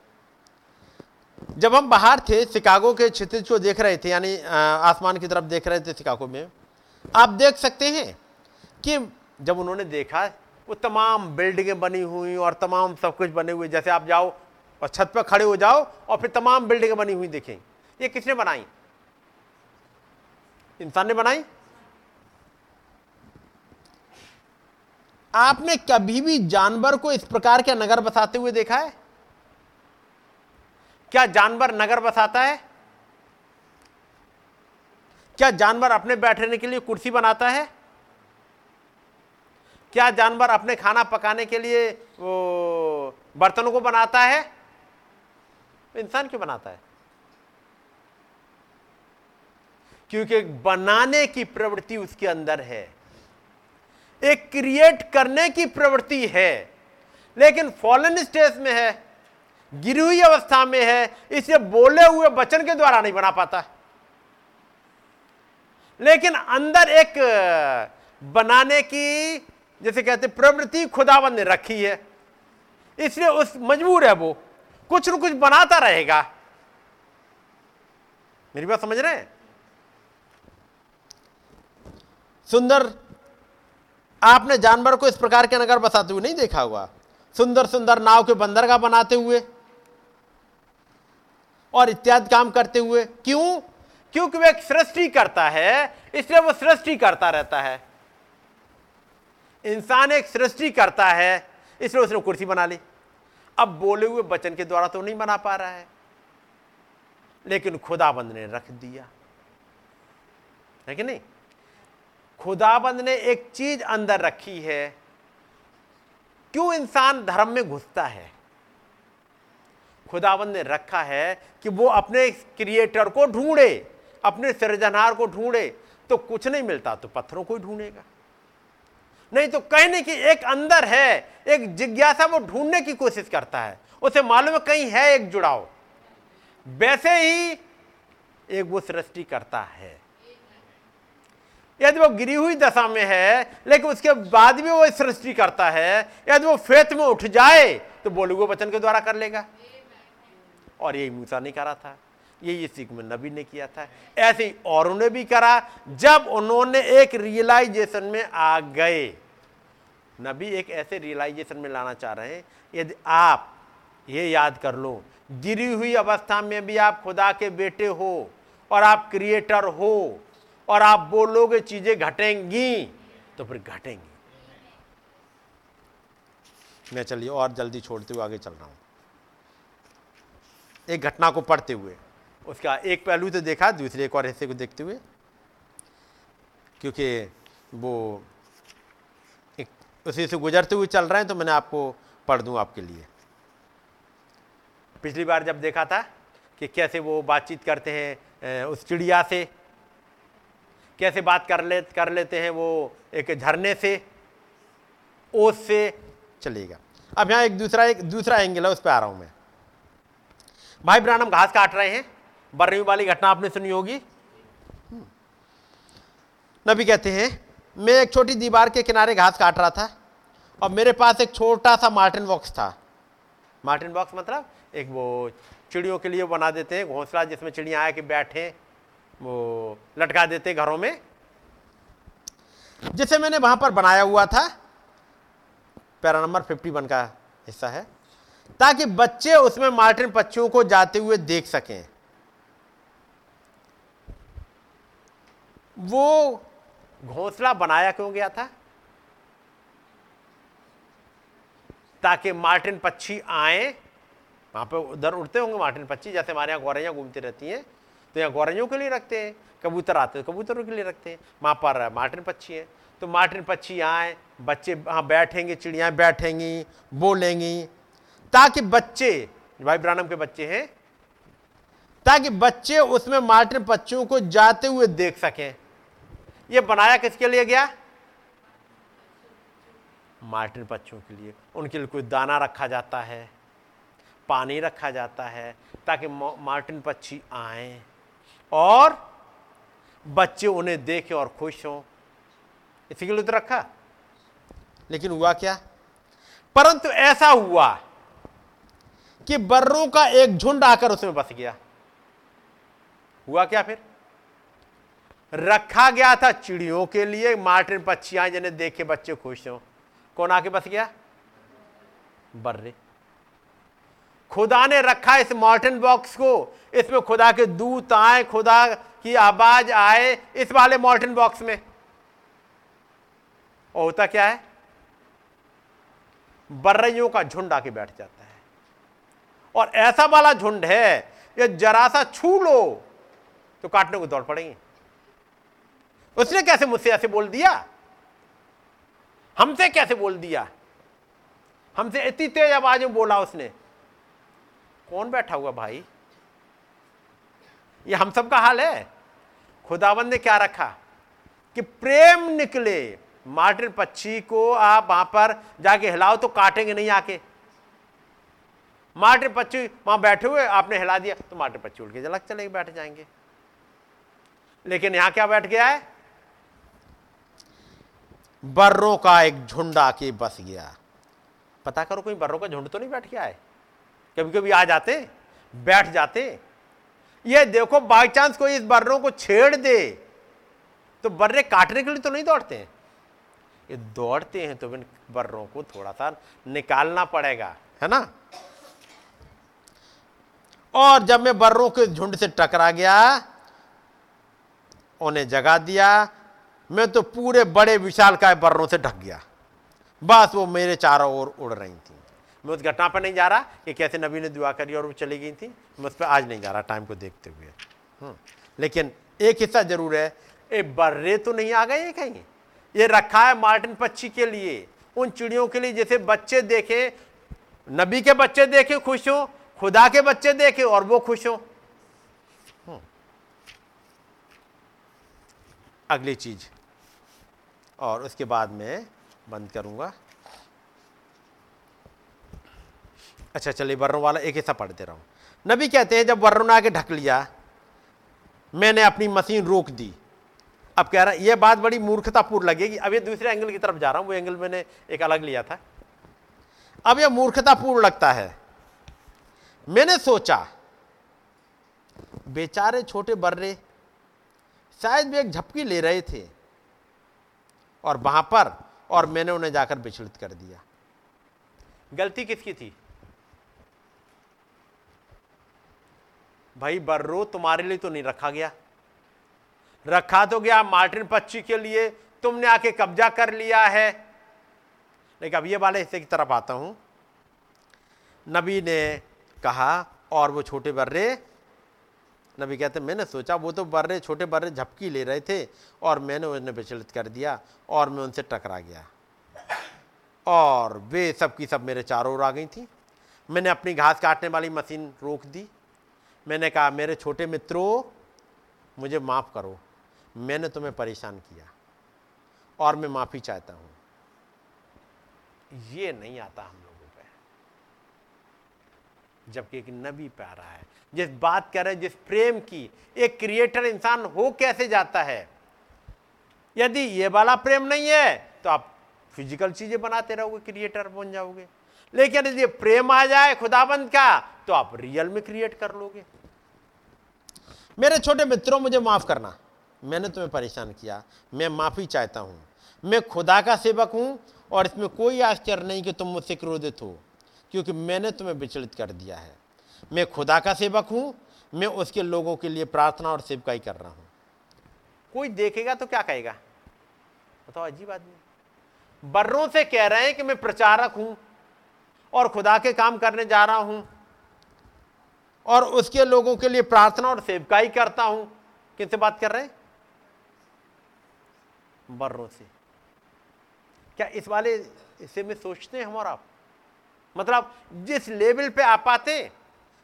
जब हम बाहर थे, शिकागो के क्षितिज को देख रहे थे, यानी आसमान की तरफ़ देख रहे थे शिकागो में, आप देख सकते हैं कि जब उन्होंने देखा, वो तमाम बिल्डिंगें बनी हुई और तमाम सब कुछ बने हुए, जैसे आप जाओ और छत पर खड़े हो जाओ और फिर तमाम बिल्डिंगें बनी हुई देखें। ये किसने बनाई? इंसान ने बनाई? आपने कभी भी जानवर को इस प्रकार के नगर बसाते हुए देखा है? क्या जानवर नगर बसाता है? क्या जानवर अपने बैठने के लिए कुर्सी बनाता है? क्या जानवर अपने खाना पकाने के लिए, वो, बर्तनों को बनाता है? इंसान क्यों बनाता है? क्योंकि बनाने की प्रवृत्ति उसके अंदर है। एक क्रिएट करने की प्रवृत्ति है। लेकिन फॉलन स्टेज में है गिरी हुई अवस्था में है, इसे बोले हुए वचन के द्वारा नहीं बना पाता। लेकिन अंदर एक बनाने की, जैसे कहते प्रवृत्ति खुदावन ने रखी है। इसलिए उस मजबूर है वो। कुछ न कुछ बनाता रहेगा। मेरी बात समझ रहे हैं? सुंदर आपने जानवर को इस प्रकार के नगर बसाते हुए नहीं देखा हुआ सुंदर सुंदर नाव के बंदरगाह बनाते हुए और इत्यादि काम करते हुए। क्यों? क्योंकि वो एक सृष्टि करता है, इसलिए वो सृष्टि करता रहता है। इंसान एक सृष्टि करता है, इसलिए उसने कुर्सी बना ली। अब बोले हुए वचन के द्वारा तो नहीं बना पा रहा है। लेकिन खुदाबंद ने रख दिया। है कि नहीं? खुदाबंद ने एक चीज़ अंदर रखी है। क्यों इंसान धर्म में घुसता है? खुदाबंद ने रखा है कि वो अपने क्रिएटर को ढूंढे, अपने सृजनहार को ढूंढे तो कुछ नहीं मिलता तो पत्थरों को ही ढूंढेगा। नहीं तो कहने की एक अंदर है, एक जिज्ञासा वो ढूँढने की कोशिश करता है। उसे मालूम है कहीं है एक जुड़ाव। वैसे ही एक वो सृष्टि करता है। यदि वो गिरी हुई दशा में है, लेकिन उसके बाद भी वो सृष्टि करता है, यदि वो फेत में उठ जाए तो बोलूगो वचन के द्वारा कर लेगा। और यही मूसा नहीं करा था। यही सीख में नबी ने किया था। ऐसे ही औरों ने भी करा, जब उन्होंने एक रियलाइजेशन में आ गए। नबी एक ऐसे रियलाइजेशन में लाना चाह रहे हैं, यदि आप ये याद कर लो, गिरी हुई अवस्था में भी आप खुदा के बेटे हो, और आप क्रिएटर हो और आप बोलोगे चीज़ें घटेंगी तो फिर घटेंगी। मैं चलिए और जल्दी छोड़ते हुए आगे चल रहा हूँ। एक घटना को पढ़ते हुए, उसका एक पहलू तो देखा, दूसरे एक और हिस्से को देखते हुए, क्योंकि वो एक उसी से गुजरते हुए चल रहे हैं तो मैंने आपको पढ़ दूँ आपके लिए। पिछली बार जब देखा था कि कैसे वो बातचीत करते हैं उस चिड़िया से कैसे बात कर ले, कर लेते हैं वो एक झरने से, ओस से चलेगा। अब यहाँ एक दूसरा एक दूसरा एंगल है, उस पर आ रहा हूँ मैं। भाई ब्रानम, घास काट रहे हैं। बर्रवी वाली घटना आपने सुनी होगी। नबी कहते हैं, मैं एक छोटी दीवार के किनारे घास काट रहा था और मेरे पास एक छोटा सा मार्टिन बॉक्स था। मार्टिन बॉक्स मतलब एक वो चिड़ियों के लिए बना देते हैं, घोंसला जिसमें चिड़िया आए कि बैठे। वो लटका देते घरों में। जिसे मैंने वहाँ पर बनाया हुआ था, पैरा नंबर फिफ्टी वन का हिस्सा है, ताकि बच्चे उसमें मार्टिन पक्षियों को जाते हुए देख सकें। वो घोंसला बनाया क्यों गया था? ताकि मार्टिन पक्षी आए। वहाँ पे उधर उड़ते होंगे मार्टिन पक्षी, जैसे हमारे यहाँ गौरैया घूमती रहती हैं। तो यहाँ गौरैयों के लिए रखते हैं, कबूतर आते हैं कबूतरों के लिए रखते हैं। वहाँ पर मार्टिन पक्षी है तो मार्टिन पक्षी आए, बच्चे वहाँ बैठेंगे, चिड़िया बैठेंगी, बोलेंगी, ताकि बच्चे, भाई ब्रानम के बच्चे हैं, ताकि बच्चे उसमें मार्टिन पक्षियों को जाते हुए देख सकें। यह बनाया किसके लिए गया? मार्टिन पक्षियों के लिए। उनके लिए कोई दाना रखा जाता है, पानी रखा जाता है, ताकि मार्टिन पक्षी आए। और बच्चे उन्हें देखें और खुश हों। इसी के लिए तो रखा। लेकिन हुआ क्या? परंतु ऐसा हुआ कि बर्रों का एक झुंड आकर उसमें बस गया। हुआ क्या फिर? रखा गया था चिड़ियों के लिए, मार्टिन पक्षियाँ जिन्हें देख के बच्चे खुश हो। कौन आके बस गया? बर्रे। खुदा ने रखा इस मार्टिन बॉक्स को। इसमें खुदा के दूत आए, खुदा की आवाज़ आए इस वाले मार्टिन बॉक्स में। और होता क्या है? बर्रियों का झुंड आके बैठ जाता है। और ऐसा वाला झुंड है, ये जरा सा छू लो तो काटने को दौड़ पड़ेंगे। उसने कैसे मुझसे ऐसे बोल दिया? हमसे कैसे बोल दिया? हमसे इतनी तेज आवाज़ में बोला उसने। कौन बैठा हुआ भाई? ये हम सब का हाल है? खुदाबंद ने क्या रखा? कि प्रेम निकले। मार्टिन पक्षी को आप वहाँ पर जाके हिलाओ तो काटेंगे नहीं आके। मार्टिन पक्षी वहाँ बैठे हुए, आपने हिला दिया तो मार्टिन पक्षी उड़ के जलक चले बैठ जाएँगे। लेकिन यहाँ क्या बैठ गया है? बर्रों का एक झुंड आके बस गया। पता करो कोई बर्रों का झुंड तो नहीं बैठ गया है? कभी कभी आ जाते, बैठ जाते। ये देखो बाई चांस कोई इस बर्रों को छेड़ दे तो बर्रे काटने के लिए तो नहीं दौड़ते हैं। ये दौड़ते हैं तो इन बर्रों को थोड़ा सा निकालना पड़ेगा, है ना? और जब मैं बर्रों के झुंड से टकरा गया, उन्हें जगा दिया, मैं तो पूरे बड़े विशाल काय बर्रों से ढक गया। बस वो मेरे चारों ओर उड़ रही थी। मैं उस घटना पर नहीं जा रहा कि कैसे नबी ने दुआ करी और वो चली गई थी। मैं उस पर आज नहीं जा रहा टाइम को देखते हुए। हम्म, लेकिन एक हिस्सा ज़रूर है ए बर्रे तो नहीं आ गए कहीं? ये रखा है मार्टिन पक्षी के लिए उन चिड़ियों के लिए जैसे बच्चे देखे नबी के बच्चे देखे खुश हो खुदा के बच्चे देखे और वो खुश हो। हम्म। अगली चीज़ और उसके बाद में बंद करूँगा। अच्छा चलिए, वर्णों वाला एक ऐसा रहा रहो नबी कहते हैं, जब वर्णों ने आके ढक लिया, मैंने अपनी मशीन रोक दी। अब कह रहा है ये बात बड़ी मूर्खतापूर्ण लगेगी। अब ये दूसरे एंगल की तरफ़ जा रहा हूँ, वो एंगल मैंने एक अलग लिया था। अब यह मूर्खतापूर्ण लगता है। मैंने सोचा, बेचारे छोटे बर्रे शायद भी एक झपकी ले रहे थे और वहाँ पर, और मैंने उन्हें जाकर विचलित कर दिया। गलती किसकी थी? भाई बर्रो, तुम्हारे लिए तो नहीं रखा गया। रखा तो गया मार्टिन पक्षी के लिए, तुमने आके कब्जा कर लिया है। लेकिन अब ये वाले हिस्से की तरफ़ आता हूँ। नबी ने कहा, और वो छोटे बर्रे? नबी कहते, मैंने सोचा वो तो बर्रे, छोटे बर्रे झपकी ले रहे थे, और मैंने उन्हें विचलित कर दिया, और मैं उनसे टकरा गया। और वे सब की सब मेरे चारों ओर आ गई थी। मैंने अपनी घास काटने वाली मशीन रोक दी मैंने कहा, मेरे छोटे मित्रों, मुझे माफ़ करो। मैंने तुम्हें परेशान किया और मैं माफ़ी चाहता हूँ। ये नहीं आता हम लोगों पे। जबकि एक नबी पे आ रहा है, जिस बात कर रहे जिस प्रेम की एक क्रिएटर इंसान हो कैसे जाता है? यदि ये वाला प्रेम नहीं है तो आप फ़िज़िकल चीज़ें बनाते रहोगे क्रिएटर बन जाओगे। लेकिन यदि प्रेम आ जाए खुदाबंद का तो आप रियल में क्रिएट कर लोगे। मेरे छोटे मित्रों, मुझे माफ़ करना। मैंने तुम्हें परेशान किया। मैं माफ़ी चाहता हूँ। मैं खुदा का सेवक हूँ और इसमें कोई आश्चर्य नहीं कि तुम मुझसे क्रोधित हो, क्योंकि मैंने तुम्हें विचलित कर दिया है। मैं खुदा का सेवक हूँ। मैं उसके लोगों के लिए प्रार्थना और सेवकाई कर रहा हूँ। कोई देखेगा तो क्या कहेगा? बताओ, अजीब आदमी। बर्रों से कह रहे हैं कि मैं प्रचारक हूँ। और खुदा के काम करने जा रहा हूँ और उसके लोगों के लिए प्रार्थना और सेवकाई करता हूँ। किससे बात कर रहे हैं? बर्रों से। क्या इस वाले इसे में सोचते हैं हम और आप? मतलब जिस लेवल पे आप आते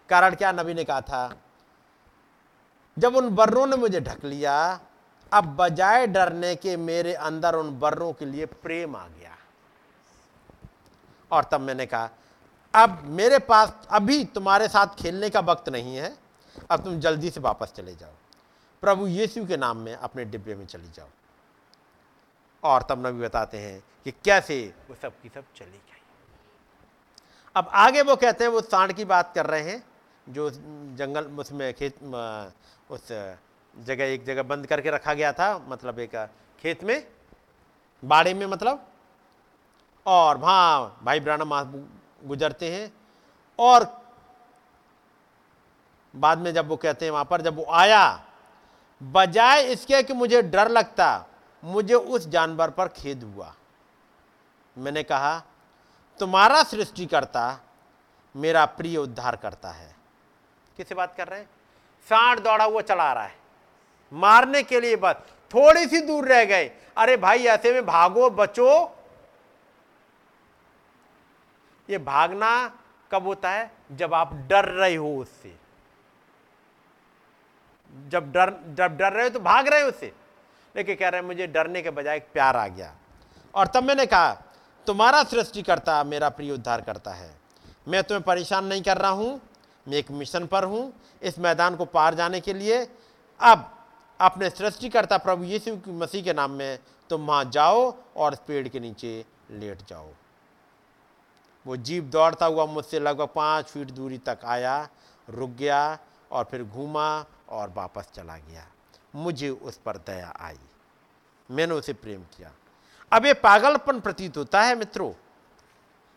कारण क्या नबी ने कहा था? जब उन बर्रों ने मुझे ढक लिया, अब बजाय डरने के मेरे अंदर उन बर्रों के लिए प्रेम आ गया। और तब मैंने कहा, अब मेरे पास, अभी तुम्हारे साथ खेलने का वक्त नहीं है, अब तुम जल्दी से वापस चले जाओ। प्रभु यीशु के नाम में अपने डिब्बे में चली जाओ। और तब नबी बताते हैं कि कैसे वो सब की सब चली गई। अब आगे वो कहते हैं, वो सांड की बात कर रहे हैं, जो जंगल, उसमें खेत उस जगह, एक जगह बंद करके रखा गया था मतलब एक खेत में, बाड़े में मतलब। और वहाँ भाई ब्रानम गुजरते हैं और बाद में जब वो कहते हैं वहाँ पर, जब वो आया, बजाय इसके कि मुझे डर लगता, मुझे उस जानवर पर खेद हुआ। मैंने कहा, तुम्हारा सृष्टिकर्ता मेरा प्रिय उद्धार करता है। किसे बात कर रहे हैं? सांड दौड़ा हुआ चला रहा है। मारने के लिए बस, थोड़ी सी दूर रह गए। अरे भाई, ऐसे में भागो, बचो ये भागना कब होता है? जब आप डर रहे हो उससे। जब डर जब डर रहे हो तो भाग रहे हो उससे। लेकिन कह रहे हैं, मुझे डरने के बजाय प्यार आ गया। और तब मैंने कहा, तुम्हारा सृष्टिकर्ता मेरा प्रिय उद्धार करता है। मैं तुम्हें परेशान नहीं कर रहा हूँ। मैं एक मिशन पर हूँ इस मैदान को पार जाने के लिए। अब अपने सृष्टिकर्ता प्रभु यीशु मसीह के नाम में तुम वहाँ जाओ और पेड़ के नीचे लेट जाओ। वो जीप दौड़ता हुआ मुझसे लगभग पाँच फीट दूरी तक आया, रुक गया और फिर घूमा और वापस चला गया। मुझे उस पर दया आई। मैंने उसे प्रेम किया। अब ये पागलपन प्रतीत होता है मित्रों।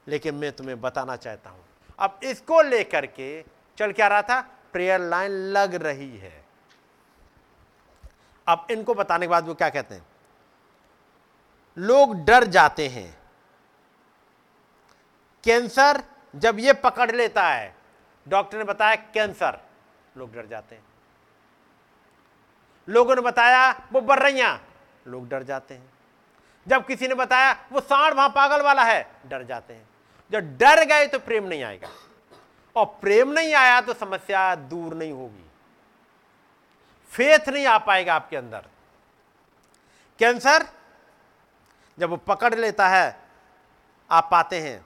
लेकिन मैं तुम्हें बताना चाहता हूँ। अब इसको लेकर के चल क्या रहा था? प्रेयर लाइन लग रही है। अब इनको बताने के बाद वो क्या कहते हैं? लोग डर जाते हैं। कैंसर जब ये पकड़ लेता है। डॉक्टर ने बताया कैंसर। लोग डर जाते हैं। लोगों ने बताया वो बर्रैया। लोग डर जाते हैं। जब किसी ने बताया वो सांड वहाँ पागल वाला है, डर जाते हैं। जब डर गए तो प्रेम नहीं आएगा। और प्रेम नहीं आया तो समस्या दूर नहीं होगी। फेथ नहीं आ पाएगा आपके अंदर। कैंसर जब वो पकड़ लेता है, आप पाते हैं।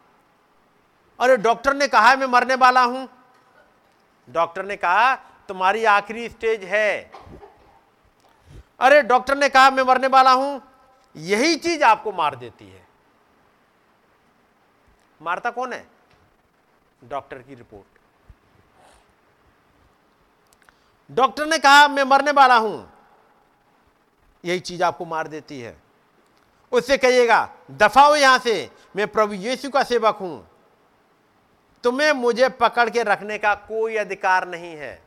अरे डॉक्टर ने कहा मैं मरने वाला हूँ। डॉक्टर ने कहा, तुम्हारी आखिरी स्टेज है। अरे डॉक्टर ने कहा, मैं मरने वाला हूँ। यही चीज़ आपको मार देती है। मारता कौन है? डॉक्टर की रिपोर्ट। डॉक्टर ने कहा, मैं मरने वाला हूँ। यही चीज़ आपको मार देती है। उससे कहिएगा, दफाओ यहाँ से, मैं प्रभु यीशु का सेवक हूँ। तुम्हें मुझे पकड़ के रखने का कोई अधिकार नहीं है।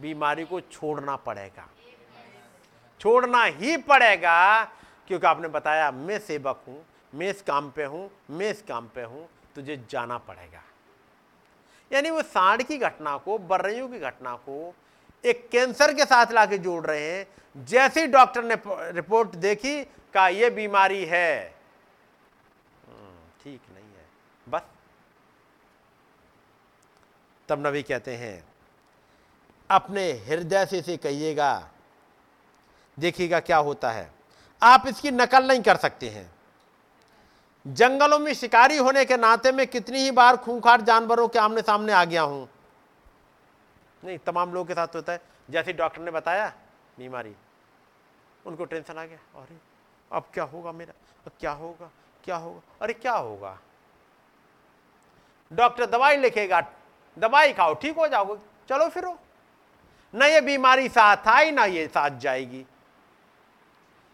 बीमारी को छोड़ना पड़ेगा। छोड़ना ही पड़ेगा, क्योंकि आपने बताया, मैं सेवक हूँ, मैं इस काम पे हूँ, मैं इस काम पे हूँ, तुझे जाना पड़ेगा। यानी वो सांड की घटना को, बर्रियों की घटना को एक कैंसर के साथ लाके जोड़ रहे हैं। जैसे डॉक्टर ने रिपोर्ट देखी, कहा यह बीमारी है हम्म, ठीक नहीं है बस तब नबी कहते हैं, अपने हृदय से इसे कहिएगा, देखिएगा क्या होता है। आप इसकी नकल नहीं कर सकते हैं। जंगलों में शिकारी होने के नाते में कितनी ही बार खूंखार जानवरों के आमने सामने आ गया हूँ। नहीं, तमाम लोगों के साथ होता है। जैसे डॉक्टर ने बताया, बीमारी, उनको टेंशन आ गया, अरे, अब क्या होगा मेरा? अब क्या होगा? क्या होगा? अरे, क्या होगा? डॉक्टर दवाई लिखेगा दवाई खाओ, ठीक हो जाओगे। चलो फिरो। न ये बीमारी साथ आई, ना ये साथ जाएगी।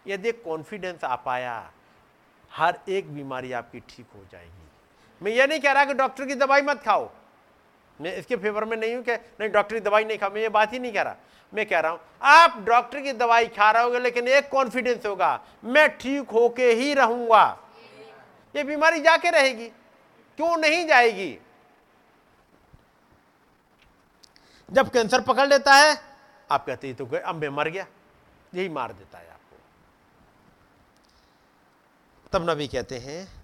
यदि कॉन्फिडेंस आ पाया हर एक बीमारी आपकी ठीक हो जाएगी। मैं ये नहीं कह रहा कि डॉक्टर की दवाई मत खाओ। मैं इसके फेवर में नहीं हूँ कि नहीं डॉक्टर की दवाई नहीं खाओ मैं ये बात ही नहीं कह रहा। मैं कह रहा हूँ, आप डॉक्टर की दवाई खा रहे होगे, लेकिन एक कॉन्फिडेंस होगा, मैं ठीक होके ही रहूँगा। ये बीमारी जाके रहेगी, क्यों नहीं जाएगी? जब कैंसर पकड़ लेता है, आप कहते हैं तो अब मैं मर गया। यही मार देता है आपको। तब नबी कहते हैं,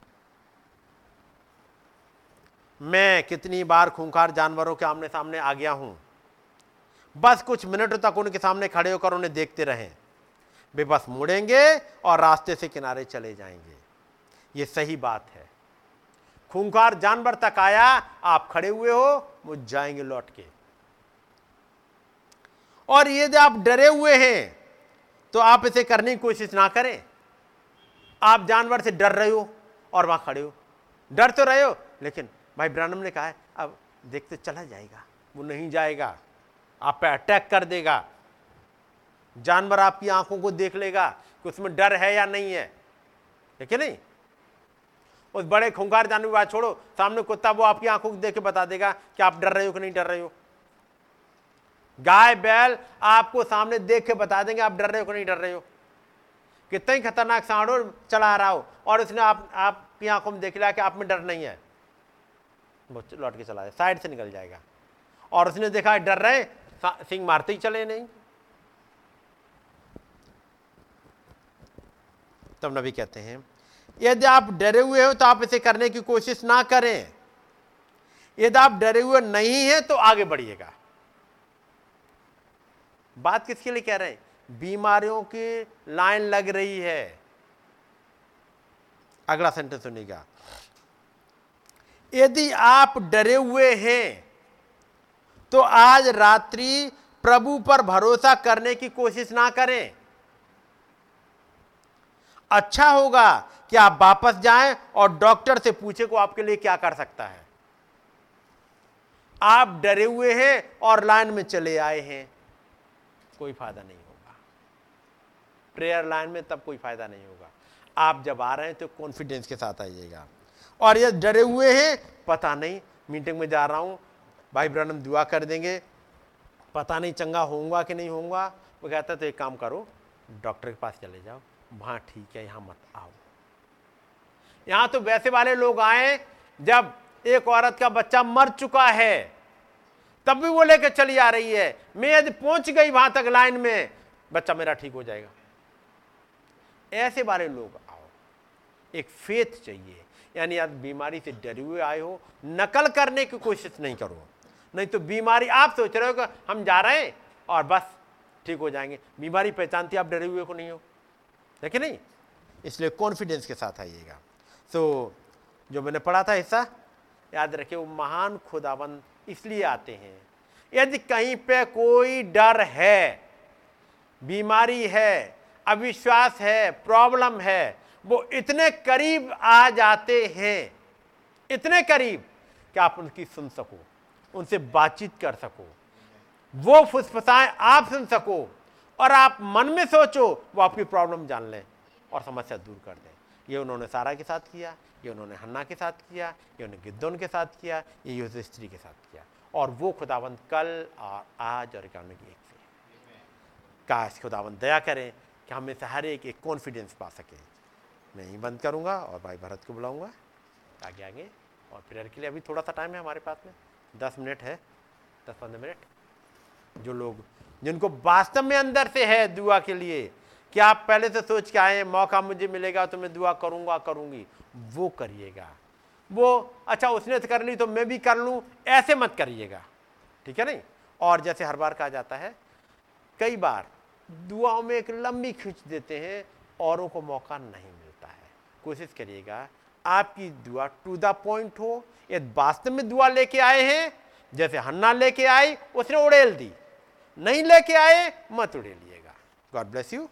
मैं कितनी बार खूंखार जानवरों के आमने सामने आ गया हूँ। बस कुछ मिनटों तक उनके सामने खड़े होकर उन्हें देखते रहें। वे बस मुड़ेंगे और रास्ते से किनारे चले जाएँगे। ये सही बात है। खूंखार जानवर तक आया, आप खड़े हुए हो वो जाएँगे लौट के। और यदि आप डरे हुए हैं तो आप इसे करने की कोशिश ना करें। आप जानवर से डर रहे हो और वहाँ खड़े हो। डर तो रहे हो, लेकिन भाई ब्रानम ने कहा है, अब देखते चला जाएगा, वो नहीं जाएगा, आप पे अटैक कर देगा। जानवर आपकी आँखों को देख लेगा कि उसमें डर है या नहीं है। देखिए नहीं? उस बड़े खूंखार जानवर बात छोड़ो, सामने कुत्ता वो आपकी आँखों को देख के बता देगा कि आप डर रहे हो कि नहीं डर रहे हो। गाय, बैल आपको सामने देख के बता देंगे, आप डर रहे हो कि नहीं डर रहे हो। कितना ही खतरनाक सांडो चला रहा हो, और उसने आप आपकी आँखों में देख लिया कि आप में डर नहीं है। वो लौट के चला जाए, साइड से निकल जाएगा। और उसने देखा, डर रहे सिंह मारते ही चले नहीं। तब नबी कहते हैं, यदि आप डरे हुए हो तो आप इसे करने की कोशिश ना करें। यदि आप डरे हुए नहीं हैं तो आगे बढ़िएगा। बात किसके लिए कह रहे हैं? बीमारियों की लाइन लग रही है। अगला सेंटेंस सुनिएगा। यदि आप डरे हुए हैं तो आज रात्रि प्रभु पर भरोसा करने की कोशिश ना करें। अच्छा होगा कि आप वापस जाएँ और डॉक्टर से पूछे को आपके लिए क्या कर सकता है। आप डरे हुए हैं और लाइन में चले आए हैं। कोई फ़ायदा नहीं होगा। प्रेयर लाइन में तब कोई फ़ायदा नहीं होगा। आप जब आ रहे हैं तो कॉन्फिडेंस के साथ आइएगा। और ये डरे हुए हैं, पता नहीं मीटिंग में जा रहा हूँ, भाई ब्रनम दुआ कर देंगे। पता नहीं चंगा होऊँगा कि नहीं होऊँगा। वो कहता है तो एक काम करो डॉक्टर के पास चले जाओ। वहाँ ठीक है, यहाँ मत आओ। यहाँ तो वैसे वाले लोग आए जब एक औरत का बच्चा मर चुका है। तब भी वो लेकर चली आ रही है। मैं यदि पहुँच गई वहाँ तक लाइन में, बच्चा मेरा ठीक हो जाएगा। ऐसे वाले लोग आओ। एक फेथ चाहिए। यानी आप बीमारी से डरे हुए आए हो, नकल करने की कोशिश नहीं करो। नहीं तो बीमारी, आप सोच रहे हो कि हम जा रहे हैं और बस ठीक हो जाएँगे। बीमारी पहचानती आप डरे हुए को नहीं हो। देखिए नहीं? इसलिए कॉन्फिडेंस के साथ आइएगा। तो जो मैंने पढ़ा था हिस्सा, याद रखिए, वो महान खुदाबंद इसलिए आते हैं। यदि कहीं पे कोई डर है, बीमारी है, अविश्वास है, प्रॉब्लम है, वो इतने करीब आ जाते हैं, इतने करीब कि आप उनकी सुन सको, उनसे बातचीत कर सको, वो फुसफुसाएँ आप सुन सको और आप मन में सोचो वो आपकी प्रॉब्लम जान लें और समस्या दूर कर दें। ये उन्होंने सारा के साथ किया, ये उन्होंने हन्ना के साथ किया, ये उन्होंने गिद्दोन के साथ किया, ये स्त्री के साथ किया। और वो खुदावंत कल और आज और इक्यावन की एक से। काश खुदावंत दया करें कि हमें से हर एक एक कॉन्फिडेंस पा सकें। मैं यहीं बंद करूँगा और भाई भरत को बुलाऊँगा। आगे आगे। और प्रेयर के लिए अभी थोड़ा सा टाइम है हमारे पास में। दस मिनट है, दस पंद्रह मिनट। जो लोग, जिनको वास्तव में अंदर से है दुआ के लिए कि आप पहले से सोच के आए मौका मुझे मिलेगा तो मैं दुआ करूँगा, करूँगी। वो करिएगा। वो अच्छा उसने तो कर ली तो मैं भी कर लूँ, ऐसे मत करिएगा। ठीक है नहीं? और जैसे हर बार कहा जाता है, कई बार दुआओं में एक लंबी खींच देते हैं, औरों को मौका नहीं मिलता है। कोशिश करिएगा, आपकी दुआ टू द पॉइंट हो, ये वास्तव में दुआ लेके आए हैं, जैसे हन्ना लेके आई, उसने उड़ेल दी। नहीं लेके आए, मत उड़ेलिएगा। God bless you